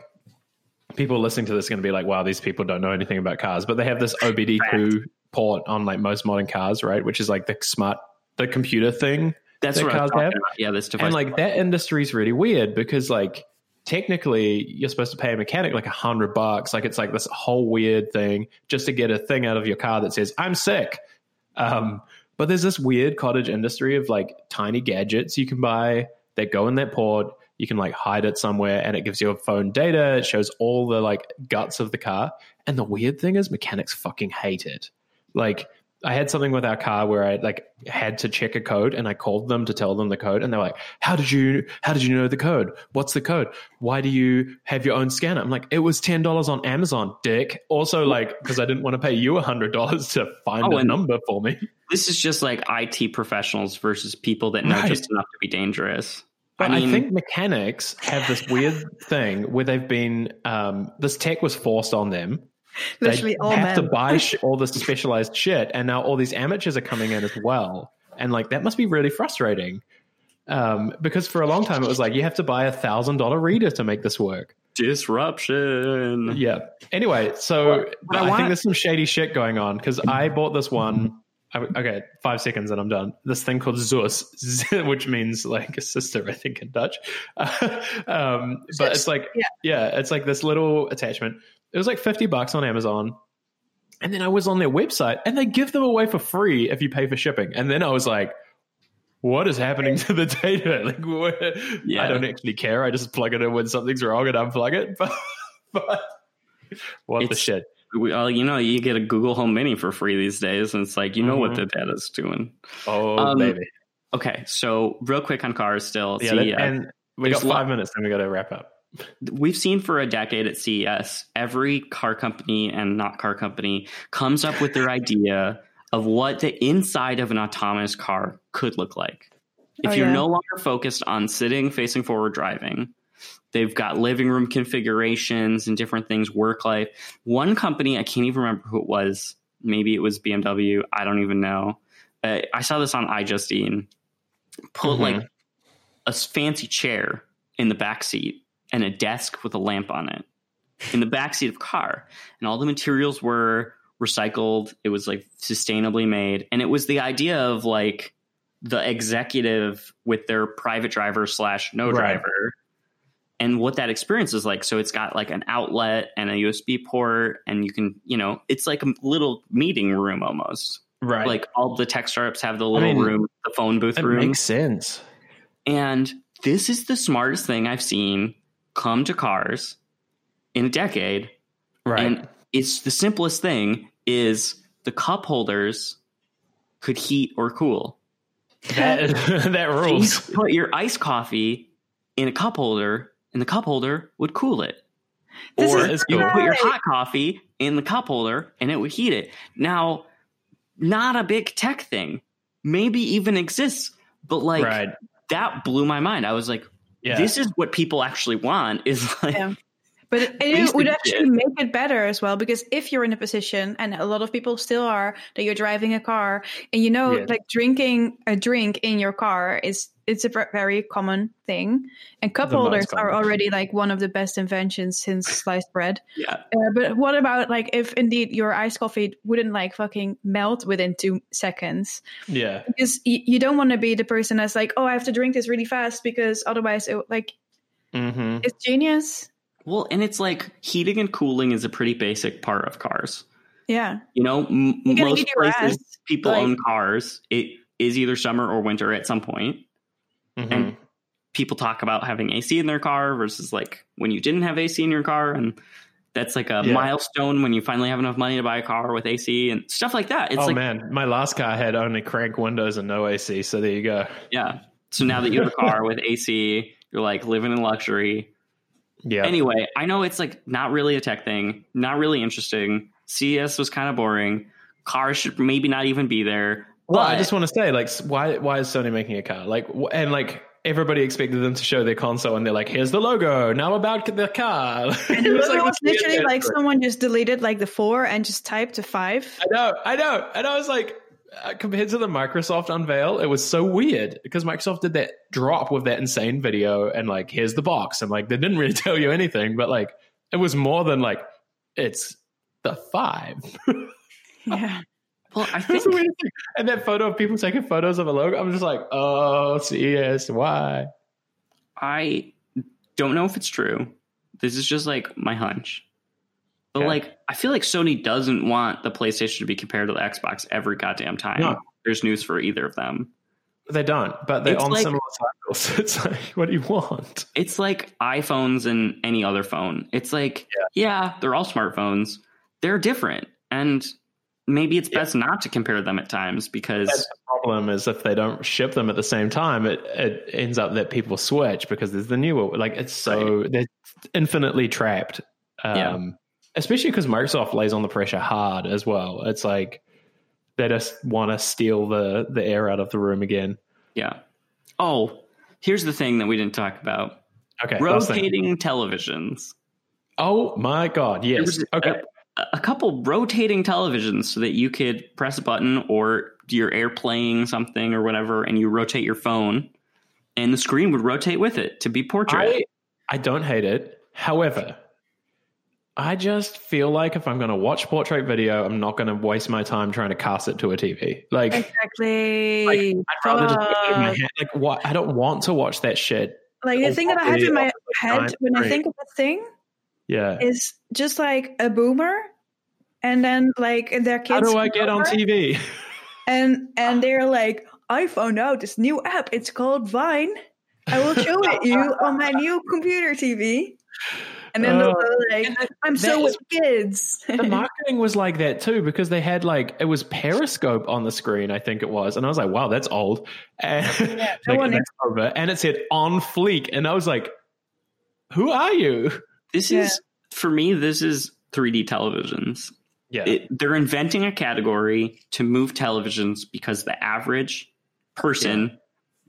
People listening to this are going to be like, "Wow, these people don't know anything about cars." But they have this OBD2 port on like most modern cars, right? Which is like the smart, the computer thing That's that what cars have. about. Yeah, this device. and like that industry is really weird because like technically you're supposed to pay a mechanic like a hundred bucks like it's like this whole weird thing just to get a thing out of your car that says i'm sick um, but there's this weird cottage industry of like tiny gadgets you can buy that go in that port you can like hide it somewhere and it gives you a phone data it shows all the like guts of the car and the weird thing is mechanics fucking hate it like I had something with our car where I like had to check a code and I called them to tell them the code and they're like, "How did you how did you know the code? What's the code? Why do you have your own scanner?" I'm like, "It was $10 on Amazon, dick." Also like because I didn't want to pay you $100 to find Oh, a number for me. this is just like IT professionals versus people that know Right. just enough to be dangerous. But I I, think mechanics have this weird thing where they've been um, this tech was forced on them. Literally they all have to buy sh- all this specialized shit, and now all these amateurs are coming in as well, and like that must be really frustrating. Um, because for a long time it was like you have to buy a thousand dollar reader to make this work. disruption. Yeah. Anyway, so but I I, wanna- think there's some shady shit going on because I bought this one. I- Okay, five seconds and I'm done. This thing called ZUS, which means like a sister, I think in Dutch. um, but it's like, yeah. yeah, it's like this little attachment. It was like 50 bucks on Amazon. And then I was on their website and they give them away for free if you pay for shipping. And then I was like, what is happening to the data? Like, what? Yeah. I don't actually care. I just plug it in when something's wrong and unplug it. But, but what the shit? We, well, you know, you get a Google Home Mini for free these days, and it's like you know what Mhm. the data's doing. Oh, um, baby. Okay, so real quick on cars, still, Yeah, CES. that- and we got five minutes, and we got to wrap up. We've seen for a decade at CES, every car company and not car company comes up with their idea of what the inside of an autonomous car could look like. If Oh, you're yeah. no longer focused on sitting facing forward driving, they've got living room configurations and different things, work life. One company, I can't even remember who it was. Maybe it was BMW. I don't even know. Uh, I saw this on iJustine. Put Mhm. like a fancy chair in the back seat and a desk with a lamp on it in the backseat of a car and all the materials were recycled it was like sustainably made and it was the idea of like the executive with their private driver slash no Right. driver and what that experience is like so it's got like an outlet and a usb port and you can you know it's like a little meeting room almost Right. like all the tech startups have the little mean, room the phone booth it room makes sense. and this is the smartest thing I've seen come to cars in a decade. Right. And it's the simplest thing is the cup holders could heat or cool. that, that You rules. could put your iced coffee in a cup holder and the cup holder would cool it. This or is you cool. put your hot coffee in the cup holder and it would heat it. Now, not a big tech thing, maybe even exists, but like right. that blew my mind. I was like, Yeah. this is what people actually want. Is like, Yeah. But it, it would actually make it better as well because if you're in a position, and a lot of people still are, that you're driving a car, and you know, Yeah. like drinking a drink in your car is it's a very common thing, and cup The holders are already like one of the best inventions since sliced bread. yeah, Uh, but what about like if indeed your iced coffee wouldn't like fucking melt within two seconds? yeah. Because y- you don't want to be the person that's like, oh, I have to drink this really fast because otherwise, it, like, Mm-hmm. it's genius. Well, and it's like heating and cooling is a pretty basic part of cars. Yeah. You know, m- most places ass, people like- own cars. It is either summer or winter at some point. Mm-hmm. and people talk about having AC in their car versus like when you didn't have AC in your car and that's like a Yeah. milestone when you finally have enough money to buy a car with AC and stuff like that. It's oh like man, my last car had only crank windows and no AC, so there you go. yeah. So now that you have a car with AC, you're like living in luxury. Yeah. Anyway, I know it's like not really a tech thing, not really interesting. CES was kind of boring. Cars should maybe not even be there. Well, I just want to say, like, why why is Sony making a car? Like, and like everybody expected them to show their console, and they're like, "Here's the logo. Now about the car." And It it was was, like this weird literally like someone just deleted like the four and just typed a five. I know, I know, and I was like, Uh, compared to the Microsoft unveil, it was so weird because Microsoft did that drop with that insane video, and like, here's the box, and like, they didn't really tell you anything, but like, it was more than like, it's the five. Yeah. well, I think the weirdest thing. And that photo of people taking photos of a logo, I'm just like, oh, CES, why? I don't know if it's true. This is just like my hunch. But Okay. like I feel like Sony doesn't want the PlayStation to be compared to the Xbox every goddamn time. No. There's news for either of them. They don't, but they're It's on like- similar cycles. It's like, what do you want? It's like iPhones and any other phone. It's like, yeah, they're all smartphones. They're different. And maybe it's Yeah. best not to compare them at times because That's the problem is if they don't ship them at the same time, it, it ends up that people switch because there's the newer. Like it's so they're infinitely trapped. Um, Yeah. Especially because Microsoft lays on the pressure hard as well. It's like they just want to steal the the air out of the room again. yeah. Oh, here's the thing that we didn't talk about. Okay. Rotating televisions. Oh my god! Yes. Okay. a, a couple rotating televisions so that you could press a button or you're air playing something or whatever and you rotate your phone and the screen would rotate with it to be portrait. I, I don't hate it. However, I just feel like if I'm going to watch portrait video, I'm not going to waste my time trying to cast it to a TV. Like, Exactly. I'd rather just put it in my hand. Like, what? I don't want to watch that shit. Like the thing that I have in my head when I think of that thing Yeah. is just like a boomer, and then like their kids. How do I get on TV? And and they're like, I found out this new app. It's called Vine. I will show it you on my new computer TV. And then they'll Oh. like, I'm so with kids. the marketing was like that too because they had like it was Periscope on the screen, I think it was, and I was like, "Wow, that's old." And, Yeah, no like, one that's over. and it said "on fleek," and I was like, "Who are you?" This Yeah. is for me this is 3D televisions. Yeah, It, they're inventing a category to move televisions because the average person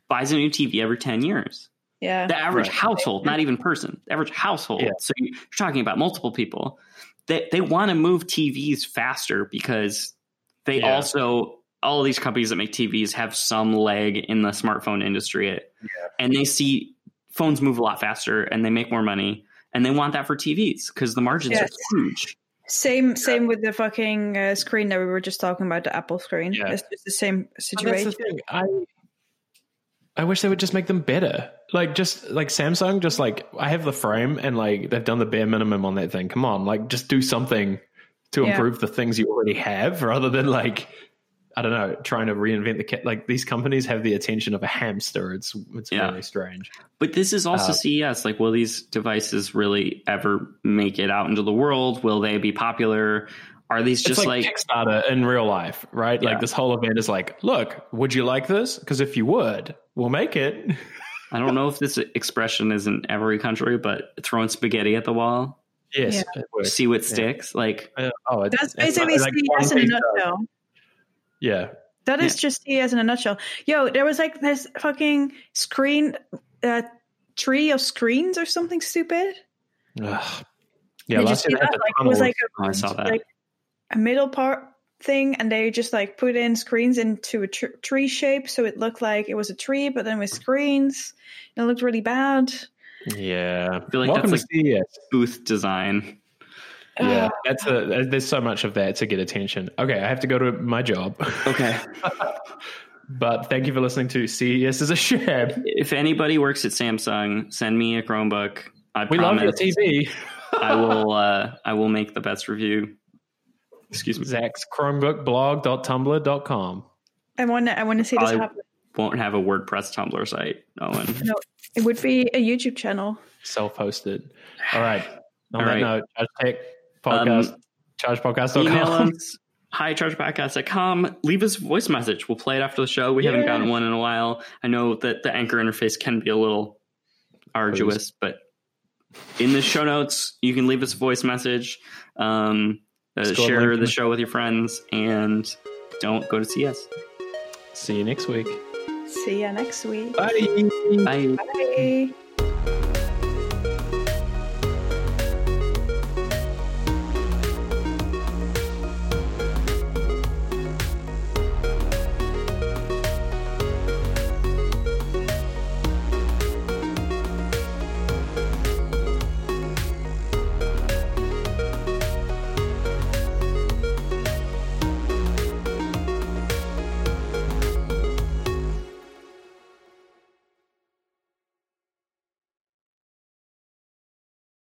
buys a new TV every 10 years. Yeah. The average Right. household, not even person, the average household. Yeah. So you're talking about multiple people. They they want to move TVs faster because they Yeah. also all of these companies that make TVs have some leg in the smartphone industry, and they see phones move a lot faster and they make more money, and they want that for TVs because the margins Yes. are huge. Same same with the fucking uh, screen that we were just talking about, the Apple screen. Yeah. It's just the same But that's situation. the thing. I I wish they would just make them better. Like just like Samsung, just like I have the frame and like they've done the bare minimum on that thing. Come on, like just do something to Yeah. improve the things you already have, rather than like I don't know, trying to reinvent the cat. Like these companies have the attention of a hamster. It's it's Yeah. very strange. But this is also Uh, CES. Like, will these devices really ever make it out into the world? Will they be popular? Are these It's just like, like, Kickstarter in real life, right? Yeah. Like this whole event is like, look, would you like this? Because if you would, we'll make it. I don't know if this expression is in every country, but throwing spaghetti at the wall, yes, it works. see what sticks. Like, Uh, oh, it's, That's it's basically like one CES in a pizza. nutshell. Yeah. That is just CES in a nutshell. Yo, there was like this fucking screen, uh, tree of screens or something stupid. Ugh. Yeah, Did you last see year they that? Like, it was tunnels. like Oh, I saw that. like a middle part thing, and they just like put in screens into a tr- tree shape, so it looked like it was a tree, but then with screens, and it looked really bad. yeah. feel like Welcome that's to CES. Booth design. Yeah, that's a, there's so much of that to get attention. Okay, I have to go to my job. Okay. but thank you for listening to CES is a sham. if anybody works at Samsung, send me a Chromebook. I We love promise your TV. I will. Uh, I will make the best review. Excuse me. Zach's Chromebookblog.tumblr.com. I want to. I want to see this I- happen. Won't have a WordPress Tumblr site. Owen. No, it would be a YouTube channel. Self-hosted. All right. On All that right. note, Charge Tech Podcast, Um, chargepodcast.com. Email us. Hi, chargepodcast.com. Leave us a voice message. We'll play it after the show. We haven't gotten one in a while. I know that the anchor interface can be a little arduous, but in the show notes, you can leave us a voice message. Um, uh, share the the- show with your friends, and don't go to CS. See you next week. See ya next week. Bye. Bye. Bye.